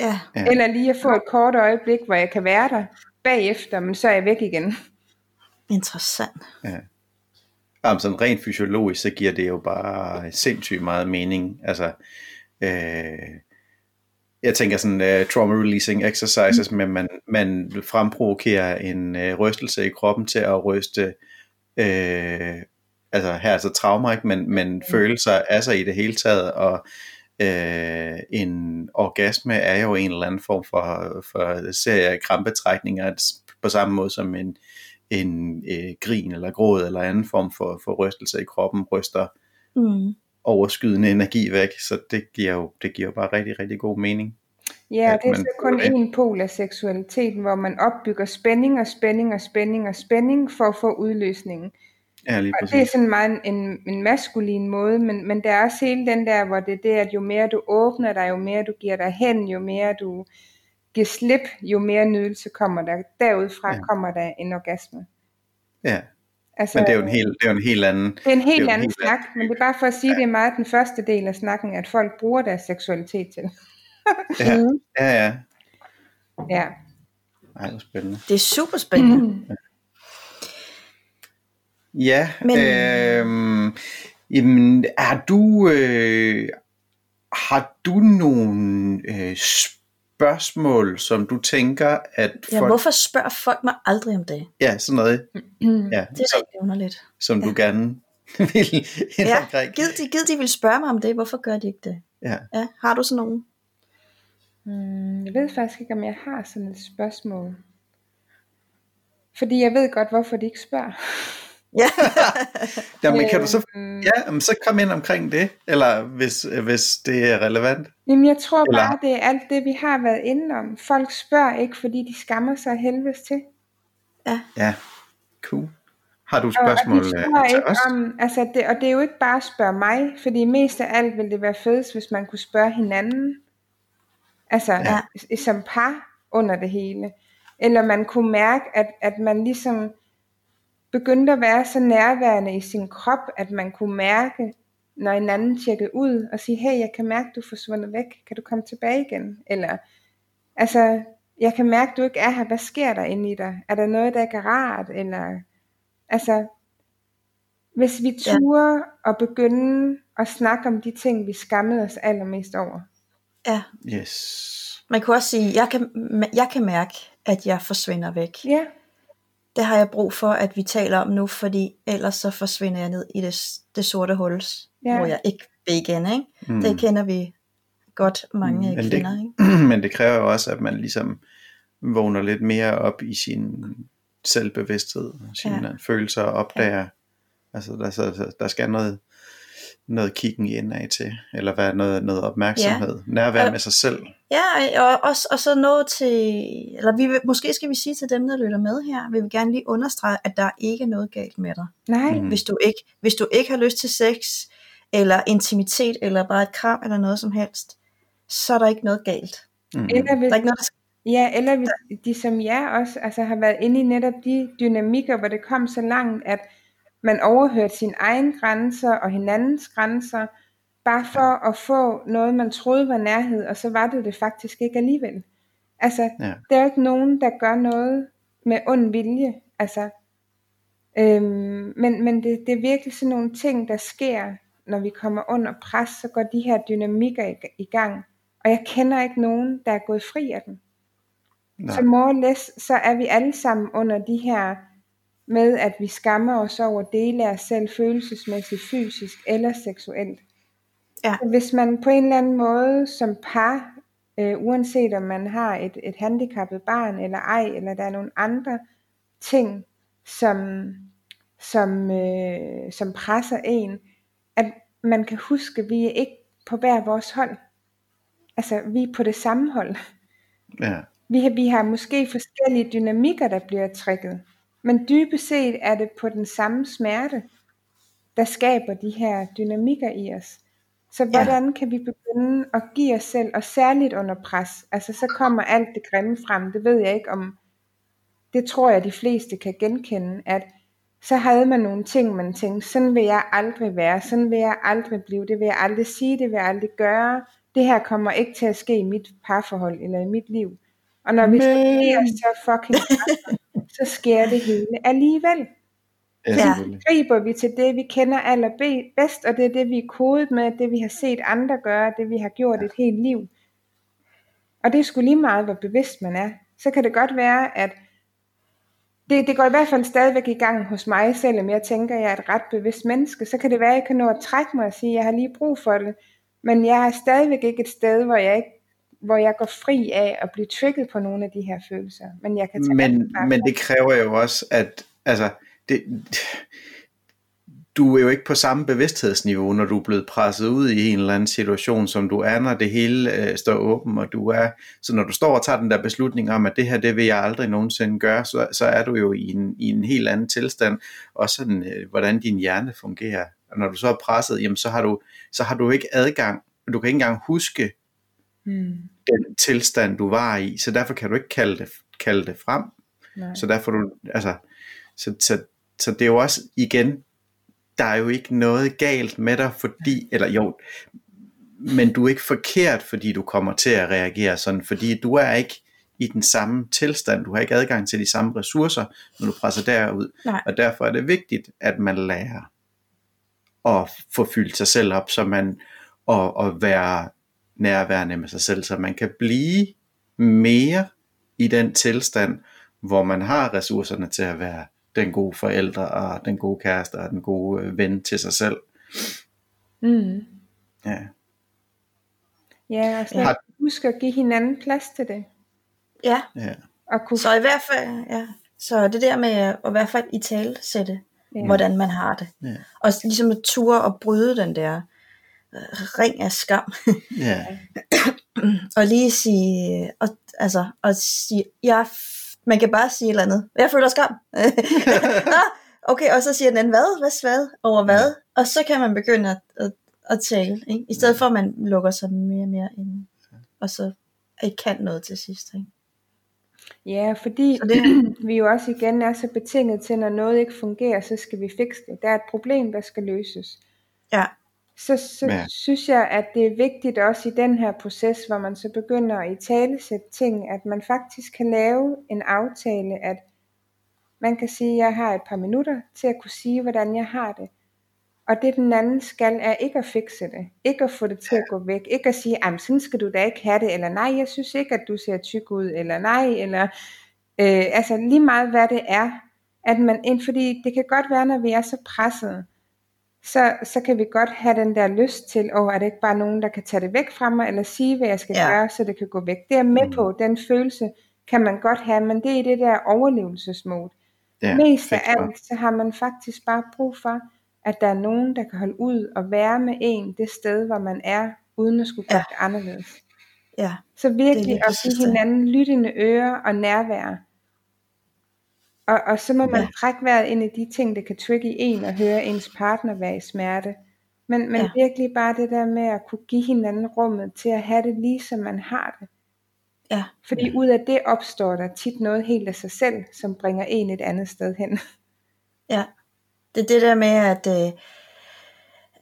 Speaker 3: Ja.
Speaker 2: Ja.
Speaker 1: Eller lige at få et kort øjeblik, hvor jeg kan være der bagefter, men så er jeg væk igen.
Speaker 3: Interessant.
Speaker 2: Ja. Jamen, sådan rent fysiologisk, så giver det jo bare sindssygt meget mening. Altså, øh, jeg tænker sådan uh, trauma releasing exercises, mm. men man, man fremprovokerer en uh, rystelse i kroppen til at ryste, uh, altså her er så traumer, ikke? men, men mm. følelser altså i det hele taget, og uh, en orgasme er jo en eller anden form for, for serie af krampetrækninger, på samme måde som en, en uh, grin eller gråd eller anden form for, for rystelse i kroppen ryster mm overskydende energi væk, så det giver jo, det giver jo bare rigtig, rigtig god mening.
Speaker 1: Ja, det er så kun en pol af seksualiteten, hvor man opbygger spænding og spænding og spænding og spænding for at få udløsningen.
Speaker 2: Ja, lige
Speaker 1: og det er sådan meget en, en, en maskulin måde, men, men der er også hele den der, hvor det er det, at jo mere du åbner dig, jo mere du giver dig hen, jo mere du giver slip, jo mere nydelse kommer der. Derudfra ja. kommer der en orgasme.
Speaker 2: Ja,
Speaker 1: Altså,
Speaker 2: Men det er jo en helt, det er jo en helt anden...
Speaker 1: det er en helt
Speaker 2: en
Speaker 1: anden
Speaker 2: helt
Speaker 1: snak, men det er bare for at sige, at det er meget den første del af snakken, at folk bruger deres seksualitet til.
Speaker 2: Ja,
Speaker 3: Mm.
Speaker 2: ja, ja.
Speaker 1: Ja.
Speaker 2: Ej, hvor spændende.
Speaker 3: Det er super spændende.
Speaker 2: Ja,
Speaker 3: Men-
Speaker 2: øhm, jamen, er du, øh, har du nogle øh, spørgsmål, som du tænker, at
Speaker 3: Ja,
Speaker 2: folk,
Speaker 3: hvorfor spørger folk mig aldrig om det?
Speaker 2: ja, sådan noget, ja,
Speaker 3: Det er
Speaker 2: som,
Speaker 3: rigtig underligt.
Speaker 2: som du gerne (laughs) vil
Speaker 3: Ja,
Speaker 2: omkring.
Speaker 3: gid de, gid de vil spørge mig om det. Hvorfor gør de ikke det?
Speaker 2: Ja.
Speaker 3: Ja, har du sådan nogen?
Speaker 1: Mm, jeg ved faktisk ikke, om jeg har sådan et spørgsmål. Fordi jeg ved godt, hvorfor de ikke spørger. (laughs)
Speaker 3: Ja. (laughs)
Speaker 2: Jamen, kan du så,
Speaker 1: Øhm,
Speaker 2: ja, så kom ind omkring det, eller hvis, hvis det er relevant.
Speaker 1: Jamen, jeg tror
Speaker 2: Eller-
Speaker 1: bare, det er alt det, vi har været inde om. Folk spørger ikke, fordi de skammer sig helvedes til.
Speaker 2: Ja, cool. Har du et
Speaker 1: Og, og
Speaker 2: spørgsmål
Speaker 1: de
Speaker 2: øh,
Speaker 1: spørger
Speaker 2: til
Speaker 1: ikke
Speaker 2: os?
Speaker 1: om, altså det, og det er jo ikke bare at spørge mig, fordi mest af alt ville det være fedest, hvis man kunne spørge hinanden. Altså
Speaker 3: Ja.
Speaker 1: ja. som par under det hele. Eller man kunne mærke, at, at man ligesom begyndte at være så nærværende i sin krop, at man kunne mærke, når en anden tjekkede ud, og sige, hey, jeg kan mærke, du er forsvundet væk, kan du komme tilbage igen? Eller, altså, jeg kan mærke, du ikke er her, hvad sker der inde i dig? Er der noget, der ikke er rart? Eller, altså, hvis vi
Speaker 3: Ja.
Speaker 1: turer og begynde at snakke om de ting, vi skammede os allermest over.
Speaker 3: ja.
Speaker 2: Yes.
Speaker 3: Man kunne også sige, jeg kan, jeg kan mærke, at jeg forsvinder væk.
Speaker 1: Ja,
Speaker 3: Det har jeg brug for, at vi taler om nu, fordi ellers så forsvinder jeg ned i det, det sorte hul,
Speaker 1: Ja.
Speaker 3: hvor jeg ikke vil igen. Ikke?
Speaker 2: Mm.
Speaker 3: Det kender vi godt mange
Speaker 2: Mm, men det-
Speaker 3: kvinder. Ikke? (clears throat)
Speaker 2: Men det kræver jo også, at man ligesom vågner lidt mere op i sin selvbevidsthed, sine
Speaker 3: Ja.
Speaker 2: ja. følelser og opdager, altså der, så, der skal noget, noget kiggen indad til, eller være noget, noget opmærksomhed, ja. nærvær med sig selv.
Speaker 3: Ja, og, og, og så noget til, eller vi vil, måske skal vi sige til dem, der lytter med her, vi vil gerne lige understrege, at der er ikke noget galt med dig.
Speaker 1: nej,
Speaker 2: Mm.
Speaker 3: Hvis du ikke, hvis du ikke har lyst til sex, eller intimitet, eller bare et kram, eller noget som helst, så er der ikke noget galt.
Speaker 2: Mm.
Speaker 1: eller hvis
Speaker 3: Der er ikke noget, der
Speaker 1: Ja, eller hvis de som jer også altså, har været inde i netop de dynamikker, hvor det kom så langt, at man overhørte sine egne grænser og hinandens grænser, bare for at få noget, man troede var nærhed, og så var det det faktisk ikke alligevel. Altså,
Speaker 2: Ja.
Speaker 1: der er jo ikke nogen, der gør noget med ond vilje. Altså, øhm, men men det, det er virkelig sådan nogle ting, der sker, når vi kommer under pres, så går de her dynamikker i, i gang. Og jeg kender ikke nogen, der er gået fri af dem.
Speaker 2: Nej.
Speaker 1: Så more or less, så er vi alle sammen under de her med, at vi skammer os over dele af os selv følelsesmæssigt, fysisk eller seksuelt.
Speaker 3: Ja.
Speaker 1: Så Hvis man på en eller anden måde som par, øh, uanset om man har et, et handicappet barn eller ej, eller der er nogle andre ting, som, som, øh, som presser en, at man kan huske, at vi er ikke på hver vores hold. Altså, vi er på det samme hold.
Speaker 2: Ja.
Speaker 1: Vi har, vi har måske forskellige dynamikker, der bliver trigget. Men dybest set er det på den samme smerte, der skaber de her dynamikker i os. Så hvordan kan vi begynde at give os selv, og særligt under pres, altså så kommer alt det grimme frem, det ved jeg ikke om, det tror jeg de fleste kan genkende, at så havde man nogle ting, man tænkte, sådan vil jeg aldrig være, sådan vil jeg aldrig blive, det vil jeg aldrig sige, det vil jeg aldrig gøre, det her kommer ikke til at ske i mit parforhold eller i mit liv. Og når vi så
Speaker 2: Men-
Speaker 1: bliver så fucking presset, (laughs) så sker det hele alligevel.
Speaker 2: Ja,
Speaker 3: Ja.
Speaker 2: selvfølgelig.
Speaker 1: Griber vi til det, vi kender allerbedst, og det er det, vi er kodet med, det vi har set andre gøre, det vi har gjort et helt liv. Og det er sgu lige meget, hvor bevidst man er. Så kan det godt være, at det, det går i hvert fald stadigvæk i gang hos mig, selvom jeg tænker, at jeg er et ret bevidst menneske. Så kan det være, at jeg kan nå at trække mig og sige, at jeg har lige brug for det. Men jeg er stadigvæk ikke et sted, hvor jeg, ikke, hvor jeg går fri af at blive trigget på nogle af de her følelser. Men jeg kan tage
Speaker 2: Men, men det kræver jo også, at altså, det, du er jo ikke på samme bevidsthedsniveau, når du er blevet presset ud i en eller anden situation, som du er, når det hele øh, står åben, og du er, så når du står og tager den der beslutning om, at det her, det vil jeg aldrig nogensinde gøre, så, så er du jo i en, i en helt anden tilstand, og sådan, øh, hvordan din hjerne fungerer. Og når du så er presset, jamen, så har du, så har du ikke adgang, du kan ikke engang huske
Speaker 1: Hmm.
Speaker 2: den tilstand, du var i, så derfor kan du ikke kalde det, kalde det frem.
Speaker 1: Nej.
Speaker 2: Så derfor du, altså, så, så, så det er jo også igen, der er jo ikke noget galt med dig, fordi, eller jo, men du er ikke forkert, fordi du kommer til at reagere sådan, fordi du er ikke i den samme tilstand, du har ikke adgang til de samme ressourcer, når du presser derud,
Speaker 3: Nej.
Speaker 2: og derfor er det vigtigt, at man lærer at få fyldt sig selv op, så man, og, og være nærværende med sig selv, så man kan blive mere i den tilstand, hvor man har ressourcerne til at være den gode forældre, og den gode kæreste, og den gode øh, ven til sig selv.
Speaker 1: Mm.
Speaker 2: Ja.
Speaker 1: Ja, og så
Speaker 2: Har-
Speaker 1: husk at give hinanden plads til det.
Speaker 3: Ja,
Speaker 2: Ja.
Speaker 1: Og kunne,
Speaker 3: så i hvert fald, ja. Så det der med at i hvert fald i tale sætte,
Speaker 1: Ja.
Speaker 3: hvordan man har det.
Speaker 2: Ja.
Speaker 3: Og ligesom at ture og bryde den der ring af skam.
Speaker 2: Ja. (clears throat)
Speaker 3: og lige sige, og, altså, og sige, jeg, man kan bare sige et eller andet. Jeg føler skam. (laughs) okay, og så siger den anden, hvad, hvad, hvad, over hvad? Og så kan man begynde at, at, at tale, ikke? i stedet for at man lukker sig mere og mere ind. Og så ikke kan noget til sidst. Ikke?
Speaker 1: ja, fordi
Speaker 3: Så det- (clears throat)
Speaker 1: vi jo også igen er så betinget til, når noget ikke fungerer, så skal vi fikse det. Der er et problem, der skal løses.
Speaker 3: Ja,
Speaker 1: så, så
Speaker 2: Ja.
Speaker 1: synes jeg, at det er vigtigt også i den her proces, hvor man så begynder at i tale sætte ting, at man faktisk kan lave en aftale, at man kan sige, at jeg har et par minutter til at kunne sige, hvordan jeg har det. Og det den anden skal, er ikke at fikse det. Ikke at få det til at gå væk. Ikke at sige, at sådan skal du da ikke have det. Eller nej, jeg synes ikke, at du ser tyk ud. Eller nej, eller øh, altså lige meget hvad det er. At man, fordi det kan godt være, når vi er så presset, så, så kan vi godt have den der lyst til, åh, er det ikke bare nogen, der kan tage det væk fra mig, eller sige, hvad jeg skal
Speaker 3: Ja.
Speaker 1: gøre, så det kan gå væk. Det er med
Speaker 2: Mm.
Speaker 1: på, den følelse kan man godt have, men det er det der overlevelsesmode.
Speaker 2: ja.
Speaker 1: Mest af alt, så har man faktisk bare brug for, at der er nogen, der kan holde ud og være med en det sted, hvor man er, uden at skulle gøre
Speaker 3: Ja.
Speaker 1: det anderledes.
Speaker 3: ja,
Speaker 1: Så
Speaker 3: Det
Speaker 1: virkelig
Speaker 3: lige
Speaker 1: at give
Speaker 3: det.
Speaker 1: hinanden lyttende ører og nærvær. Og, og så må man
Speaker 3: Ja.
Speaker 1: trække vejret ind i de ting, der kan trigge i en og høre ens partner være i smerte. Men, men
Speaker 3: Ja.
Speaker 1: virkelig bare det der med at kunne give hinanden rummet til at have det lige som man har det.
Speaker 3: ja,
Speaker 1: Fordi ud af det opstår der tit noget helt af sig selv, som bringer en et andet sted hen. (laughs)
Speaker 3: ja. Det er det der med, at, øh,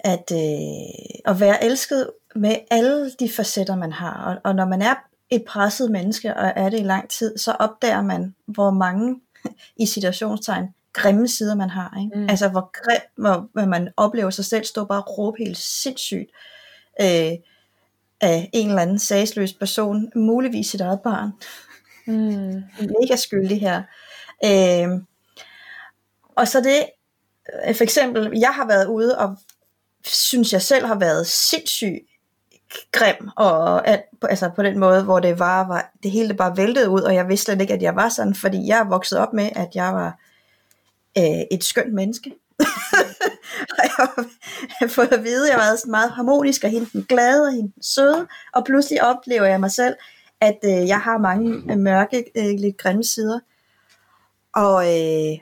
Speaker 3: at, øh, at være elsket med alle de facetter, man har. Og, og når man er et presset menneske, og er det i lang tid, så opdager man, hvor mange i situationstegn grimme sider man har. Ikke? Mm. Altså hvor grim, hvor, hvor man oplever sig selv stå bare og råbe helt sindssygt øh, af en eller anden sagsløs person, muligvis sit eget barn.
Speaker 1: Mm.
Speaker 3: Mega skyldig her. Øh, og så det, øh, for eksempel, jeg har været ude og synes jeg selv har været sindssygt grim, og altså på den måde, hvor det var, var det hele bare væltede ud, og jeg vidste slet ikke, at jeg var sådan, fordi jeg er vokset op med, at jeg var øh, et skønt menneske. (laughs) og jeg har fået at vide, at jeg var sådan meget harmonisk, og hende den glade, og hende den søde, og pludselig oplever jeg mig selv, at øh, jeg har mange øh, mørke, øh, lidt grimme sider. Og, øh,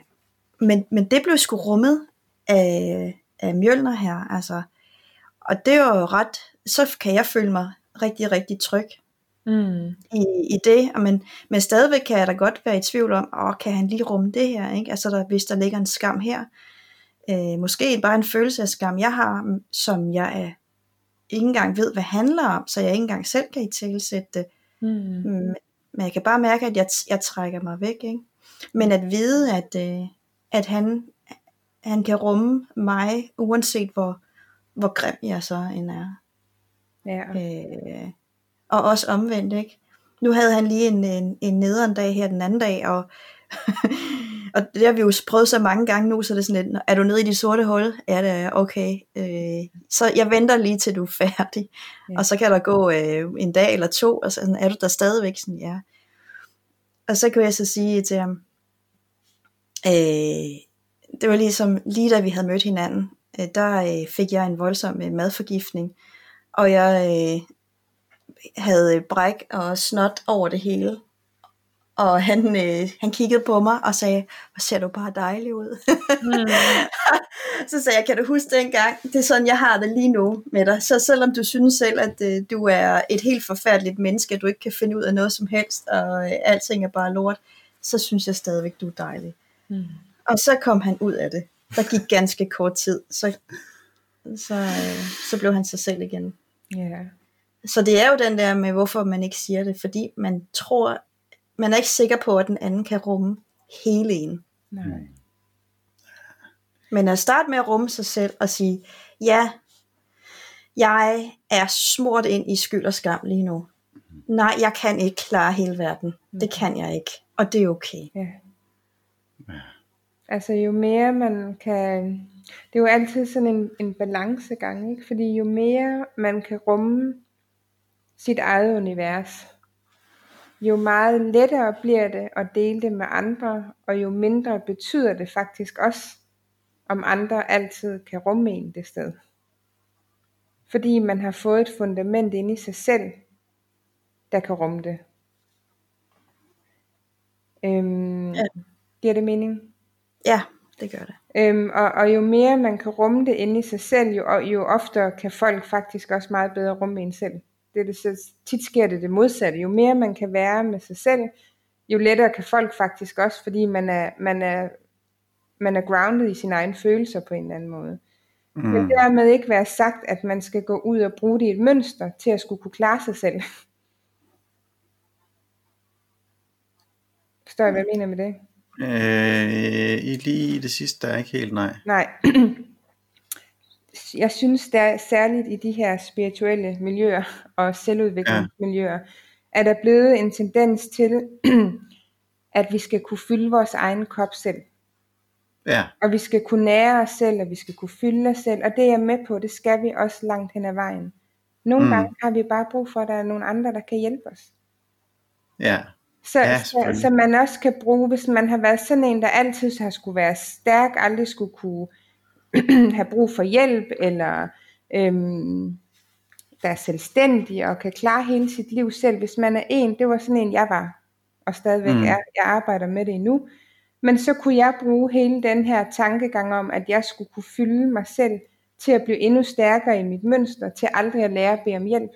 Speaker 3: men, men det blev sgu rummet af, af Mjølner her, altså. Og det er jo ret, så kan jeg føle mig rigtig, rigtig tryg
Speaker 1: Mm.
Speaker 3: i, i det, men, men stadigvæk kan jeg da godt være i tvivl om, åh, kan han lige rumme det her, ikke? Altså der, hvis der ligger en skam her, øh, måske bare en følelse af skam, jeg har, mm, som jeg er, ikke engang ved, hvad handler om, så jeg ikke engang selv kan i tilsætte det,
Speaker 1: Mm.
Speaker 3: Mm, men jeg kan bare mærke, at jeg, jeg trækker mig væk, ikke? Men at vide, at, øh, at han, han kan rumme mig, uanset hvor, hvor grim jeg så end er.
Speaker 1: Ja.
Speaker 3: Øh, og også omvendt, ikke? Nu havde han lige en, en, en nederen dag her den anden dag, og, (laughs) og det har vi jo prøvet så mange gange nu, så det er sådan lidt, er du nede i de sorte hul? Ja, det er okay. Øh, så jeg venter lige til du er færdig.
Speaker 1: Ja.
Speaker 3: Og så kan der gå øh, en dag eller to, og så er du der stadigvæk sådan, ja. Og så kunne jeg så sige til ham, øh, det var ligesom lige da vi havde mødt hinanden, øh, der øh, fik jeg en voldsom øh, madforgiftning, og jeg øh, havde bræk og snot over det hele. Og han, øh, han kiggede på mig og sagde, hvor ser du bare dejlig ud.
Speaker 1: Mm. (laughs)
Speaker 3: så sagde jeg, kan du huske dengang? Det er sådan, jeg har det lige nu med dig. Så selvom du synes selv, at øh, du er et helt forfærdeligt menneske, at du ikke kan finde ud af noget som helst, og øh, alting er bare lort, så synes jeg stadigvæk, du er dejlig.
Speaker 1: Mm.
Speaker 3: Og så kom han ud af det. Der gik ganske kort tid, så, så, øh, så blev han sig selv igen.
Speaker 1: Ja.
Speaker 3: Så det er jo den der med, hvorfor man ikke siger det, fordi man tror, man er ikke sikker på, at den anden kan rumme hele en.
Speaker 1: Nej.
Speaker 3: Men at starte med at rumme sig selv og sige, ja, jeg er smurt ind i skyld og skam lige nu. Nej, jeg kan ikke klare hele verden. Det kan jeg ikke. Og det er okay.
Speaker 1: Ja. Altså jo mere man kan, det er jo altid sådan en, en balancegang, ikke? fordi jo mere man kan rumme sit eget univers, jo meget lettere bliver det at dele det med andre, og jo mindre betyder det faktisk også, om andre altid kan rumme en det sted. Fordi man har fået et fundament inde i sig selv, der kan rumme det. Øhm,
Speaker 3: Ja.
Speaker 1: Giver det mening?
Speaker 3: Ja, det gør det.
Speaker 1: Øhm, og, og jo mere man kan rumme det inde i sig selv, jo, jo oftere kan folk faktisk også meget bedre rumme en selv. Det, er det, så tit sker det det modsatte. Jo mere man kan være med sig selv, jo lettere kan folk faktisk også, fordi man er, man er, man er grounded i sine egne følelser på en eller anden måde. Mm. Men dermed ikke være sagt, at man skal gå ud og bruge det i et mønster til at skulle kunne klare sig selv. (laughs) Forstår jeg, hvad jeg mener med det?
Speaker 2: Øh, i lige det sidste, der er ikke helt nej.
Speaker 1: Nej. (clears throat) Jeg synes, der er særligt i de her spirituelle miljøer og selvudviklingsmiljøer, der er blevet en tendens til, (clears throat) at vi skal kunne fylde vores egen kop selv.
Speaker 2: Ja,
Speaker 1: Og vi skal kunne nære os selv, og vi skal kunne fylde os selv. Og det er jeg med på, det skal vi også langt hen ad vejen. Nogle
Speaker 2: mm.
Speaker 1: gange har vi bare brug for, at der er nogle andre, der kan hjælpe os.
Speaker 2: ja,
Speaker 1: Så,
Speaker 2: Ja,
Speaker 1: så, så man også kan bruge, hvis man har været sådan en, der altid har skulle være stærk, aldrig skulle kunne (clears throat) have brug for hjælp, eller øhm, der er selvstændig og kan klare hele sit liv selv. Hvis man er en, det var sådan en, jeg var, og stadigvæk
Speaker 2: mm.
Speaker 1: er. Jeg arbejder med det endnu. Men så kunne jeg bruge hele den her tankegang om, at jeg skulle kunne fylde mig selv til at blive endnu stærkere i mit mønster, til aldrig at lære at bede om hjælp.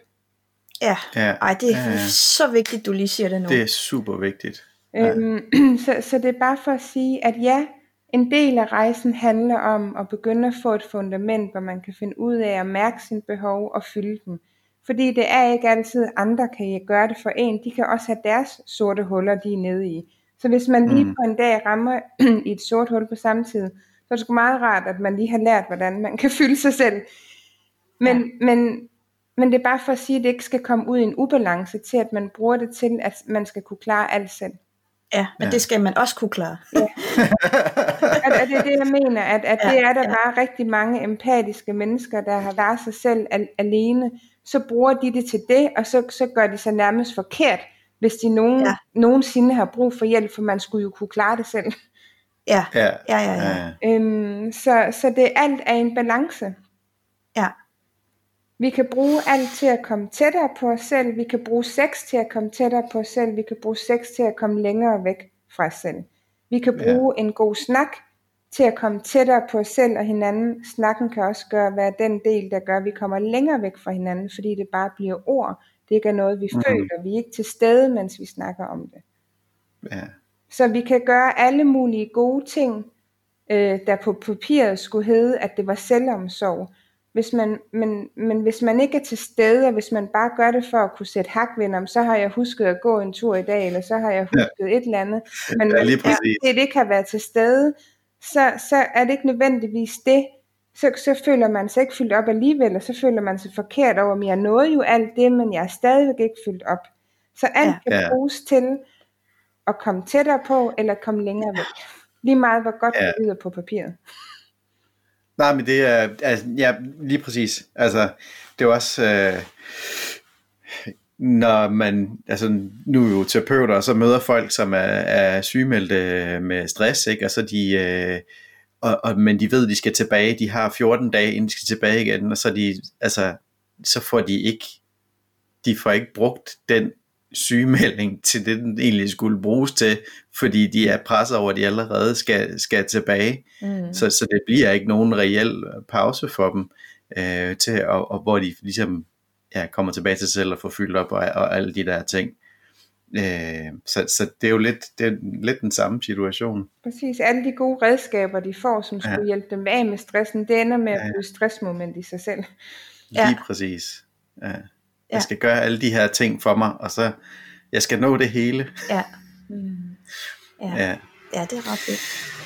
Speaker 3: Ja.
Speaker 2: ja.
Speaker 3: Ej, det er
Speaker 2: ja, ja.
Speaker 3: så vigtigt, du lige siger det nu.
Speaker 2: Det er super vigtigt. Ja.
Speaker 1: Øhm, (clears throat) så, så det er bare for at sige, at ja, en del af rejsen handler om at begynde at få et fundament, hvor man kan finde ud af at mærke sine behov og fylde dem. Fordi det er ikke altid, andre kan gøre det for en. De kan også have deres sorte huller, de er nede i. Så hvis man lige
Speaker 2: Mm.
Speaker 1: på en dag rammer (clears throat) i et sort hul på samme tid, så er det sgu meget rart, at man lige har lært, hvordan man kan fylde sig selv. Men, ja. men, men det er bare for at sige, at det ikke skal komme ud i en ubalance til, at man bruger det til, at man skal kunne klare alt selv.
Speaker 3: Ja, men
Speaker 2: Ja.
Speaker 3: det skal man også kunne klare.
Speaker 1: Og og det er det, jeg mener, at, at
Speaker 3: Ja,
Speaker 1: det er der
Speaker 3: ja.
Speaker 1: bare rigtig mange empatiske mennesker, der har været sig selv al- alene. Så bruger de det til det, og så, så gør de sig nærmest forkert, hvis de nogen,
Speaker 3: Ja.
Speaker 1: ja. nogensinde har brug for hjælp, for man skulle jo kunne klare det selv.
Speaker 3: Ja,
Speaker 2: Ja,
Speaker 3: ja, ja. ja.
Speaker 1: Øhm, så, så det alt er en balance.
Speaker 3: Ja.
Speaker 1: Vi kan bruge alt til at komme tættere på os selv. Vi kan bruge sex til at komme tættere på os selv. Vi kan bruge sex til at komme længere væk fra os selv. Vi kan
Speaker 2: Ja.
Speaker 1: bruge en god snak til at komme tættere på os selv og hinanden. Snakken kan også gøre, være den del, der gør, at vi kommer længere væk fra hinanden, fordi det bare bliver ord. Det ikke er noget, vi mm. føler. Vi er ikke til stede, mens vi snakker om det.
Speaker 2: ja.
Speaker 1: Så vi kan gøre alle mulige gode ting, øh, der på papiret skulle hedde, at det var selvomsorg. Hvis man, men, men hvis man ikke er til stede, og hvis man bare gør det for at kunne sætte hak ved, om, så har jeg husket at gå en tur i dag, eller så har jeg husket ja. et eller andet. Men
Speaker 2: Ja, lige
Speaker 1: hvis det ikke har været til stede, så, så er det ikke nødvendigvis det. Så, så føler man sig ikke fyldt op alligevel, og så føler man sig forkert over, at jeg nåede jo alt det, men jeg er stadigvæk ikke fyldt op. Så alt
Speaker 3: Ja.
Speaker 1: kan
Speaker 2: Ja.
Speaker 1: bruges til at komme tættere på, eller komme længere væk. Lige meget, hvor godt
Speaker 2: Ja.
Speaker 1: det lyder på papiret.
Speaker 2: Nej, men det er, altså, ja, lige præcis. Altså, det er også, øh, når man, altså nu er jo terapeuter, og så møder folk, som er, er sygemeldte med stress, ikke? og så de, øh, og, og, men de ved, de skal tilbage, de har 14 dage, inden de skal tilbage igen, og så, de, altså, så får de ikke, de får ikke brugt den sygemelding til det, den egentlig skulle bruges til, fordi de er presset over, at de allerede skal, skal tilbage.
Speaker 1: Mm.
Speaker 2: Så, så det bliver ikke nogen reel pause for dem, øh, til, og, og hvor de ligesom ja, kommer tilbage til sig selv og får fyldt op og, og alle de der ting. Øh, så, så det er jo lidt, det er lidt den samme situation.
Speaker 1: Præcis. Alle de gode redskaber, de får, som skulle ja. hjælpe dem af med stressen, det ender med at blive stressmoment i sig selv.
Speaker 2: Lige ja. præcis. Ja. Jeg skal gøre alle de her ting for mig, og så jeg skal nå det hele.
Speaker 3: Ja. (laughs) Mm. Ja. ja. ja, det er ret fedt.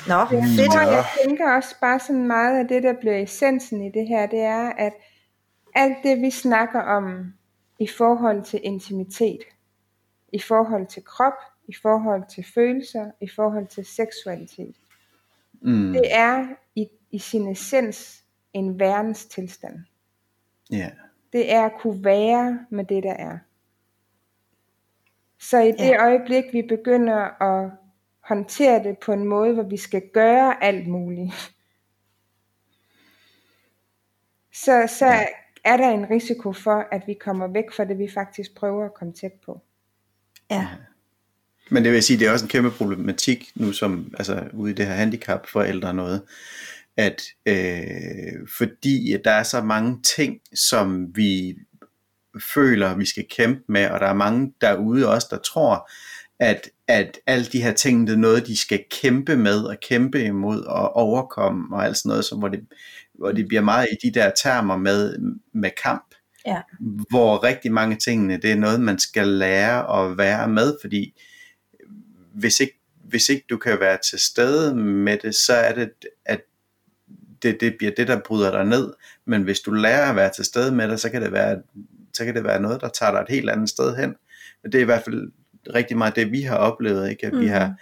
Speaker 3: Nå,
Speaker 1: ja, fedt. Ja. Jeg tænker også bare sådan meget af det, der bliver essensen i det her, det er, at alt det, vi snakker om i forhold til intimitet, i forhold til krop, i forhold til følelser, i forhold til seksualitet. Mm. Det er i, i sin essens en værens tilstand.
Speaker 2: Yeah.
Speaker 1: Det er at kunne være med det, der er. Så i det yeah. øjeblik, vi begynder at håndtere det på en måde, hvor vi skal gøre alt muligt, så, så yeah. er der en risiko for, at vi kommer væk fra det, vi faktisk prøver at komme tæt på.
Speaker 3: Ja.
Speaker 2: Men det vil sige, det er også en kæmpe problematik nu, som altså ude i det her handicap for ældre noget, at øh, fordi at der er så mange ting, som vi føler, vi skal kæmpe med, og der er mange derude også, der tror, at, at alle de her ting, det er noget, de skal kæmpe med, og kæmpe imod, og overkomme, og alt sådan noget, så, hvor, det, hvor det bliver meget i de der termer med, med kamp.
Speaker 3: Ja.
Speaker 2: Hvor rigtig mange tingene, det er noget, man skal lære at være med, fordi hvis ikke, hvis ikke du kan være til stede med det, så er det, at det, det bliver det, der bryder dig ned. Men hvis du lærer at være til stede med det, så kan det være, så kan det være noget, der tager dig et helt andet sted hen. Men det er i hvert fald rigtig meget det, vi har oplevet, ikke? at mm. vi har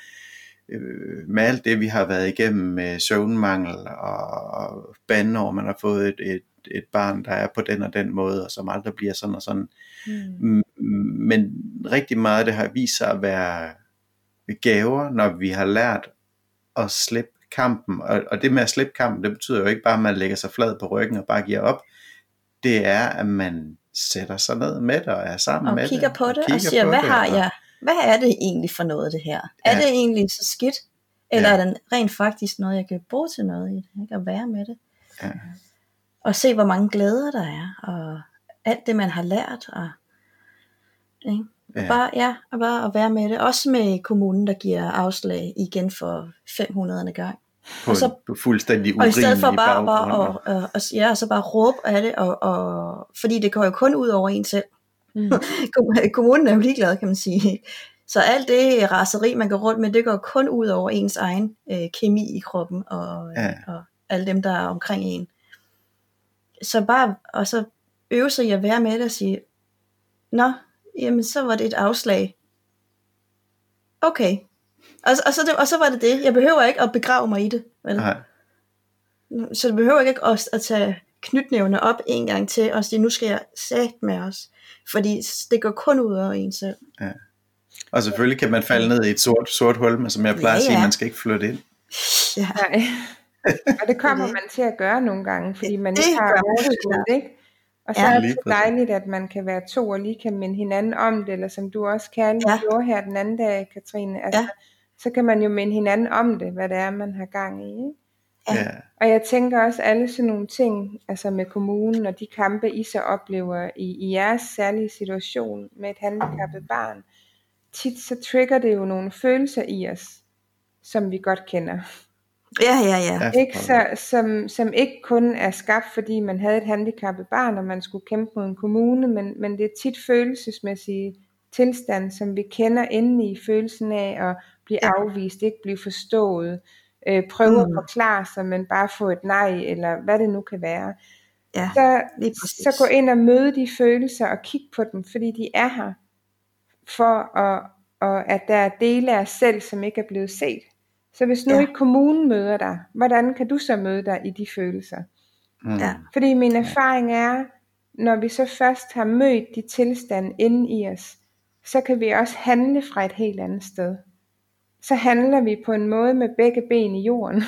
Speaker 2: øh, med alt det, vi har været igennem med søvnmangel og bandår, man har fået et, et et barn, der er på den og den måde, og som aldrig bliver sådan og sådan. Mm. Men rigtig meget af det har vist sig at være gaver, når vi har lært at slippe kampen. Og, og det med at slippe kampen, det betyder jo ikke bare, at man lægger sig flad på ryggen og bare giver op. Det er, at man sætter sig ned med det og er sammen
Speaker 3: og
Speaker 2: med
Speaker 3: kigger
Speaker 2: det.
Speaker 3: på det og, og siger, hvad har jeg? Hvad er det egentlig for noget det her? Ja. Er det egentlig så skidt? Eller ja. er det rent faktisk noget, jeg kan bruge til noget i det? Ikke? At være med det.
Speaker 2: Ja
Speaker 3: og se hvor mange glæder der er, og alt det man har lært, og ikke? Ja. Bare, ja, og bare at være med det. Også med kommunen, der giver afslag igen for 500. gang.
Speaker 2: På, og så, på fuldstændig
Speaker 3: Og i stedet for bare, bare og, og, og, ja, så bare råbe af det, og, og, fordi det går jo kun ud over en selv. Mm. (laughs) kommunen er jo ligeglad, kan man sige. Så alt det raseri, man går rundt med, det går kun ud over ens egen øh, kemi i kroppen, og, ja. og alle dem, der er omkring en så bare, og så øve sig i at være med det og sige, nå, jamen så var det et afslag. Okay. Og, og, så, det, og så var det det. Jeg behøver ikke at begrave mig i det. Vel?
Speaker 2: Nej.
Speaker 3: Så det behøver ikke at, at tage knytnævne op en gang til, og sige, nu skal jeg sætte med os. Fordi det går kun ud over en selv.
Speaker 2: Ja. Og selvfølgelig kan man falde ned i et sort, sort hul, men som jeg plejer ja, ja. at sige, man skal ikke flytte ind.
Speaker 3: Ja.
Speaker 1: Nej. (laughs) og det kommer man til at gøre nogle gange, fordi man ikke har overskud, ikke? Og så ja, er det så dejligt, at man kan være to og lige kan minde hinanden om det, eller som du også kærligt ja. gjorde her den anden dag, Katrine. Altså, ja. Så kan man jo minde hinanden om det, hvad det er, man har gang i. Ikke?
Speaker 2: Ja.
Speaker 1: Og jeg tænker også alle sådan nogle ting, altså med kommunen og de kampe, I så oplever i, i jeres særlige situation med et handicappet barn, tit så trigger det jo nogle følelser i os, som vi godt kender.
Speaker 3: Ja, ja, ja.
Speaker 1: Ikke? Så, som, som ikke kun er skabt, fordi man havde et handicappet barn, og man skulle kæmpe mod en kommune, men, men det er tit følelsesmæssige tilstand, som vi kender inde i følelsen af at blive ja. afvist, ikke blive forstået, øh, prøve mm. at forklare sig, men bare få et nej, eller hvad det nu kan være.
Speaker 3: Ja,
Speaker 1: så, så gå ind og møde de følelser og kigge på dem, fordi de er her, for at, og at der er dele af os selv, som ikke er blevet set. Så hvis nu ja. ikke kommunen møder dig, hvordan kan du så møde dig i de følelser?
Speaker 2: Mm. Ja.
Speaker 1: Fordi min erfaring er, når vi så først har mødt de tilstande inde i os, så kan vi også handle fra et helt andet sted. Så handler vi på en måde med begge ben i jorden.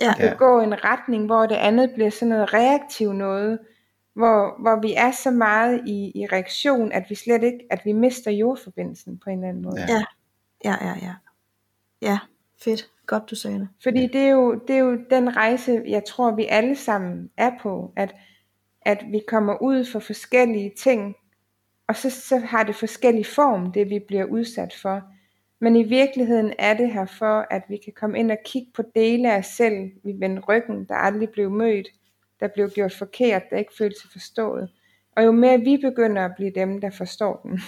Speaker 3: Ja.
Speaker 1: Det går en retning, hvor det andet bliver sådan noget reaktivt noget, hvor, hvor vi er så meget i, i reaktion, at vi slet ikke, at vi mister jordforbindelsen på en eller anden måde.
Speaker 3: Ja, ja, ja, ja. Ja, Fedt. Godt du sagde det.
Speaker 1: Fordi det er, jo, det er jo den rejse, jeg tror vi alle sammen er på, at, at vi kommer ud for forskellige ting, og så, så har det forskellig form, det vi bliver udsat for. Men i virkeligheden er det her for, at vi kan komme ind og kigge på dele af os selv, vi vender ryggen, der aldrig blev mødt, der blev gjort forkert, der ikke følte sig forstået. Og jo mere vi begynder at blive dem, der forstår den,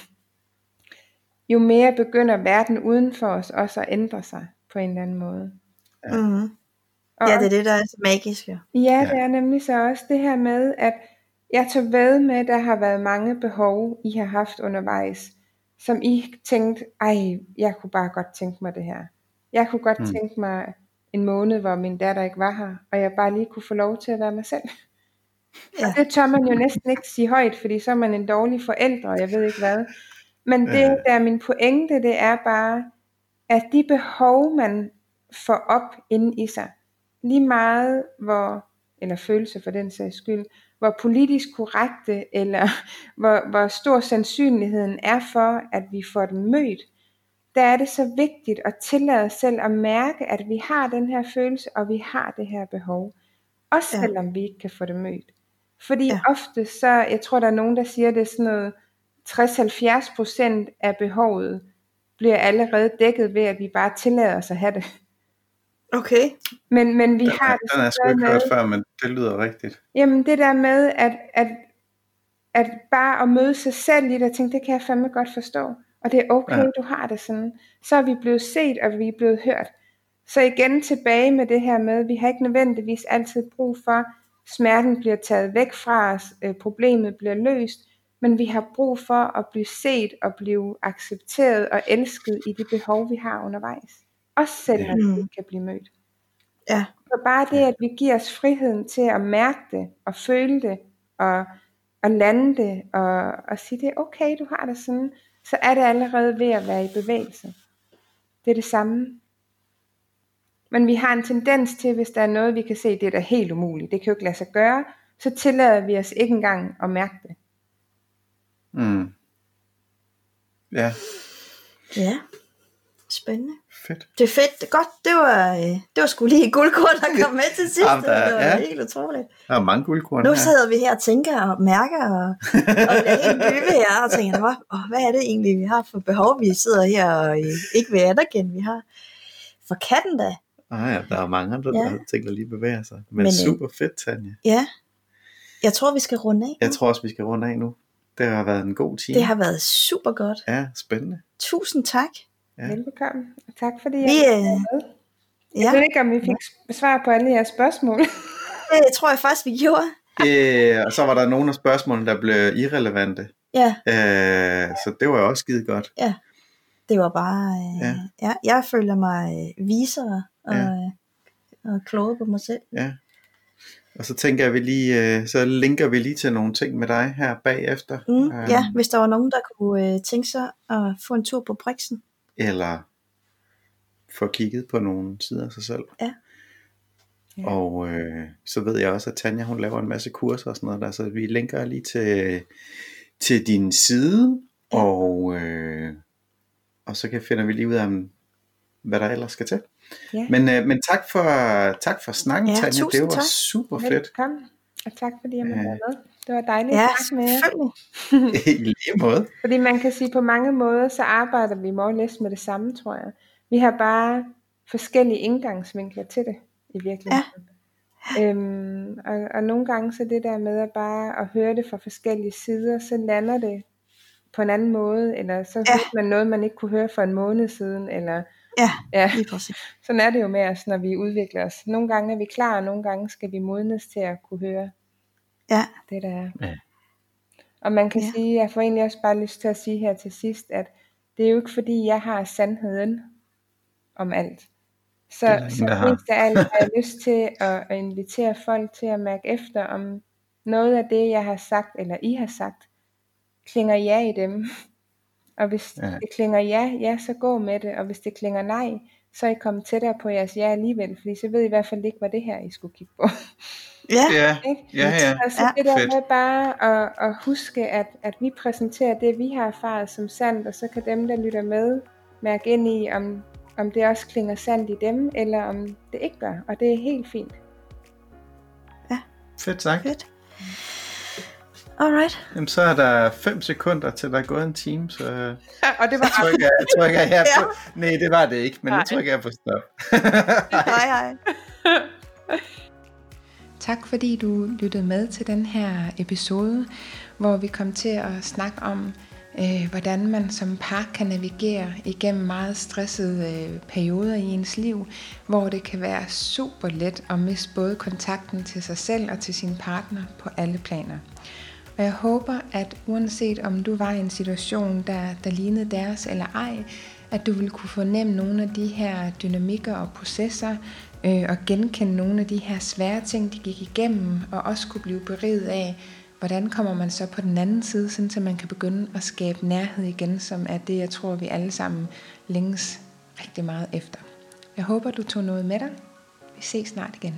Speaker 1: jo mere begynder verden uden for os også at ændre sig på en eller anden måde.
Speaker 3: Ja. Mm. Og ja, det er det, der er så magisk. Ja.
Speaker 1: ja, det er nemlig så også det her med, at jeg tager ved med, at der har været mange behov, I har haft undervejs, som I tænkte, ej, jeg kunne bare godt tænke mig det her. Jeg kunne godt mm. tænke mig en måned, hvor min datter ikke var her, og jeg bare lige kunne få lov til at være mig selv. Ja. Og det tør man jo næsten ikke sige højt, fordi så er man en dårlig forælder, og jeg ved ikke hvad. Men det, der er min pointe, det er bare, at de behov, man får op inde i sig, lige meget hvor, eller følelse for den sags skyld, hvor politisk korrekte, eller (laughs) hvor, hvor stor sandsynligheden er for, at vi får dem mødt, der er det så vigtigt at tillade os selv at mærke, at vi har den her følelse, og vi har det her behov. Også ja. selvom vi ikke kan få det mødt. Fordi ja. ofte så, jeg tror der er nogen, der siger, det er sådan noget 60-70% af behovet bliver allerede dækket ved, at vi bare tillader os at have det.
Speaker 3: Okay.
Speaker 1: Men, men vi
Speaker 2: den,
Speaker 1: har
Speaker 2: det Den er sgu ikke hørt før, men det lyder rigtigt.
Speaker 1: Jamen det der med, at, at, at bare at møde sig selv i det, og tænke, det kan jeg fandme godt forstå. Og det er okay, ja. du har det sådan. Så er vi blevet set, og vi er blevet hørt. Så igen tilbage med det her med, at vi har ikke nødvendigvis altid brug for, smerten bliver taget væk fra os, øh, problemet bliver løst, men vi har brug for at blive set og blive accepteret og elsket i de behov, vi har undervejs. Også selvom ja. vi ikke kan blive mødt.
Speaker 3: Ja.
Speaker 1: Så bare det, at vi giver os friheden til at mærke det, og føle det, og, og lande det, og, og sige, det er okay, du har det sådan, så er det allerede ved at være i bevægelse. Det er det samme. Men vi har en tendens til, hvis der er noget, vi kan se, det er da helt umuligt, det kan jo ikke lade sig gøre, så tillader vi os ikke engang at mærke det.
Speaker 2: Mm. Ja.
Speaker 3: Ja. Spændende.
Speaker 2: Fedt.
Speaker 3: Det er fedt. Det er godt. Det var, øh, det var sgu lige guldkorn, der kom med til (laughs) sidst.
Speaker 2: Jamen, der,
Speaker 3: det var
Speaker 2: ja.
Speaker 3: helt utroligt.
Speaker 2: Der er mange guldkorn
Speaker 3: Nu
Speaker 2: her.
Speaker 3: sidder vi her og tænker og mærker og, og er helt dybe her og tænker, hvad, oh, hvad er det egentlig, vi har for behov, vi sidder her og øh, ikke vil anerkende, vi har. For katten da.
Speaker 2: Ah, ja, der er mange andre,
Speaker 3: Ja.
Speaker 2: der tænker lige bevæger sig. Men,
Speaker 3: Men, øh,
Speaker 2: super fedt, Tanja.
Speaker 3: Ja. Jeg tror, vi skal runde af.
Speaker 2: Jeg tror også, vi skal runde af nu. Det har været en god time.
Speaker 3: Det har været super godt.
Speaker 2: Ja, spændende.
Speaker 3: Tusind tak.
Speaker 2: Ja.
Speaker 1: Velbekomme. Og tak fordi
Speaker 3: Vi,
Speaker 1: jeg
Speaker 3: øh,
Speaker 1: var med.
Speaker 3: Ja,
Speaker 1: Jeg ved ikke, om vi fik svar på alle jeres spørgsmål. (laughs)
Speaker 3: det tror jeg faktisk, vi gjorde.
Speaker 2: Øh, og så var der nogle af spørgsmålene, der blev irrelevante.
Speaker 3: Ja,
Speaker 2: Øh, så det var jo også skide godt.
Speaker 3: det var bare... Øh,
Speaker 2: Ja.
Speaker 3: ja. ja. jeg føler mig øh, visere og,
Speaker 2: Ja.
Speaker 3: ja. og klogere på mig selv.
Speaker 2: Ja. Og så tænker jeg, vi lige, øh, så linker vi lige til nogle ting med dig her bagefter.
Speaker 3: Mm,
Speaker 2: Øh,
Speaker 3: ja, hvis der var nogen, der kunne øh, tænke sig at få en tur på Brixen.
Speaker 2: Eller få kigget på nogle sider af sig selv.
Speaker 3: Ja.
Speaker 1: Ja.
Speaker 2: Og øh, så ved jeg også, at Tanja hun laver en masse kurser og sådan noget der, så vi linker lige til, til din side,
Speaker 3: Ja.
Speaker 2: og, øh, og så kan finder vi lige ud af, om, hvad der ellers skal til.
Speaker 1: Ja.
Speaker 2: Men, øh, men tak for, tak for snakken,
Speaker 3: Ja,
Speaker 2: Tanja. Det var
Speaker 3: tak.
Speaker 2: super fedt.
Speaker 1: Velbekomme. Og tak fordi jeg måtte
Speaker 2: Ja.
Speaker 1: være med. Det var dejligt
Speaker 3: Ja,
Speaker 1: at med jer. (laughs)
Speaker 2: I lige måde.
Speaker 1: Fordi man kan sige, på mange måder, så arbejder vi or less med det samme, tror jeg. Vi har bare forskellige indgangsvinkler til det, i virkeligheden. Ja. Øhm, og, og nogle gange så det der med at bare at høre det fra forskellige sider, så lander det på en anden måde, eller så
Speaker 3: Ja.
Speaker 1: ja. man noget, man ikke kunne høre for en måned siden, eller
Speaker 3: Ja,
Speaker 1: ja,
Speaker 3: lige præcis.
Speaker 1: sådan er det jo med os, når vi udvikler os. Nogle gange er vi klar, og nogle gange skal vi modnes til at kunne høre
Speaker 3: Ja,
Speaker 1: det, der er.
Speaker 2: Ja.
Speaker 1: Og man kan
Speaker 3: Ja.
Speaker 1: sige, jeg får egentlig også bare lyst til at sige her til sidst, at det er jo ikke fordi, jeg har sandheden om alt. Så,
Speaker 2: Det er
Speaker 1: så mest af alt har jeg lyst til at, at invitere folk til at mærke efter, om noget af det, jeg har sagt, eller I har sagt, klinger ja i dem. Og hvis
Speaker 2: Ja.
Speaker 1: ja. det klinger ja, ja, så gå med det. Og hvis det klinger nej, så er I kommet tættere på jeres ja alligevel. Fordi så ved I i hvert fald ikke, hvad det her, I skulle kigge på.
Speaker 3: ja,
Speaker 2: Ja, ja, ja.
Speaker 1: Altså
Speaker 3: Ja,
Speaker 1: det der
Speaker 2: fedt.
Speaker 1: med bare at, at huske, at, at vi præsenterer det, vi har erfaret som sandt, og så kan dem, der lytter med, mærke ind i, om, om det også klinger sandt i dem, eller om det ikke gør. Og det er helt fint.
Speaker 2: Fedt sagt.
Speaker 3: fedt. Alright.
Speaker 2: Jamen, så er der 5 sekunder til der er gået en time, så (laughs)
Speaker 1: Og det var
Speaker 2: så trykker jeg, jeg trykker her (laughs)
Speaker 3: Ja.
Speaker 2: på... Nej, det var det ikke, men nu
Speaker 1: Nej.
Speaker 2: trykker jeg på stop.
Speaker 3: Hej hej.
Speaker 1: Tak fordi du lyttede med til den her episode, hvor vi kom til at snakke om, øh, hvordan man som par kan navigere igennem meget stressede øh, perioder i ens liv, hvor det kan være super let at miste både kontakten til sig selv og til sin partner på alle planer. Og jeg håber, at uanset om du var i en situation, der, der lignede deres eller ej, at du vil kunne fornemme nogle af de her dynamikker og processer, øh, og genkende nogle af de her svære ting, de gik igennem, og også kunne blive beriget af, hvordan kommer man så på den anden side, sådan så man kan begynde at skabe nærhed igen, som er det, jeg tror, vi alle sammen længes rigtig meget efter. Jeg håber, du tog noget med dig. Vi ses snart igen.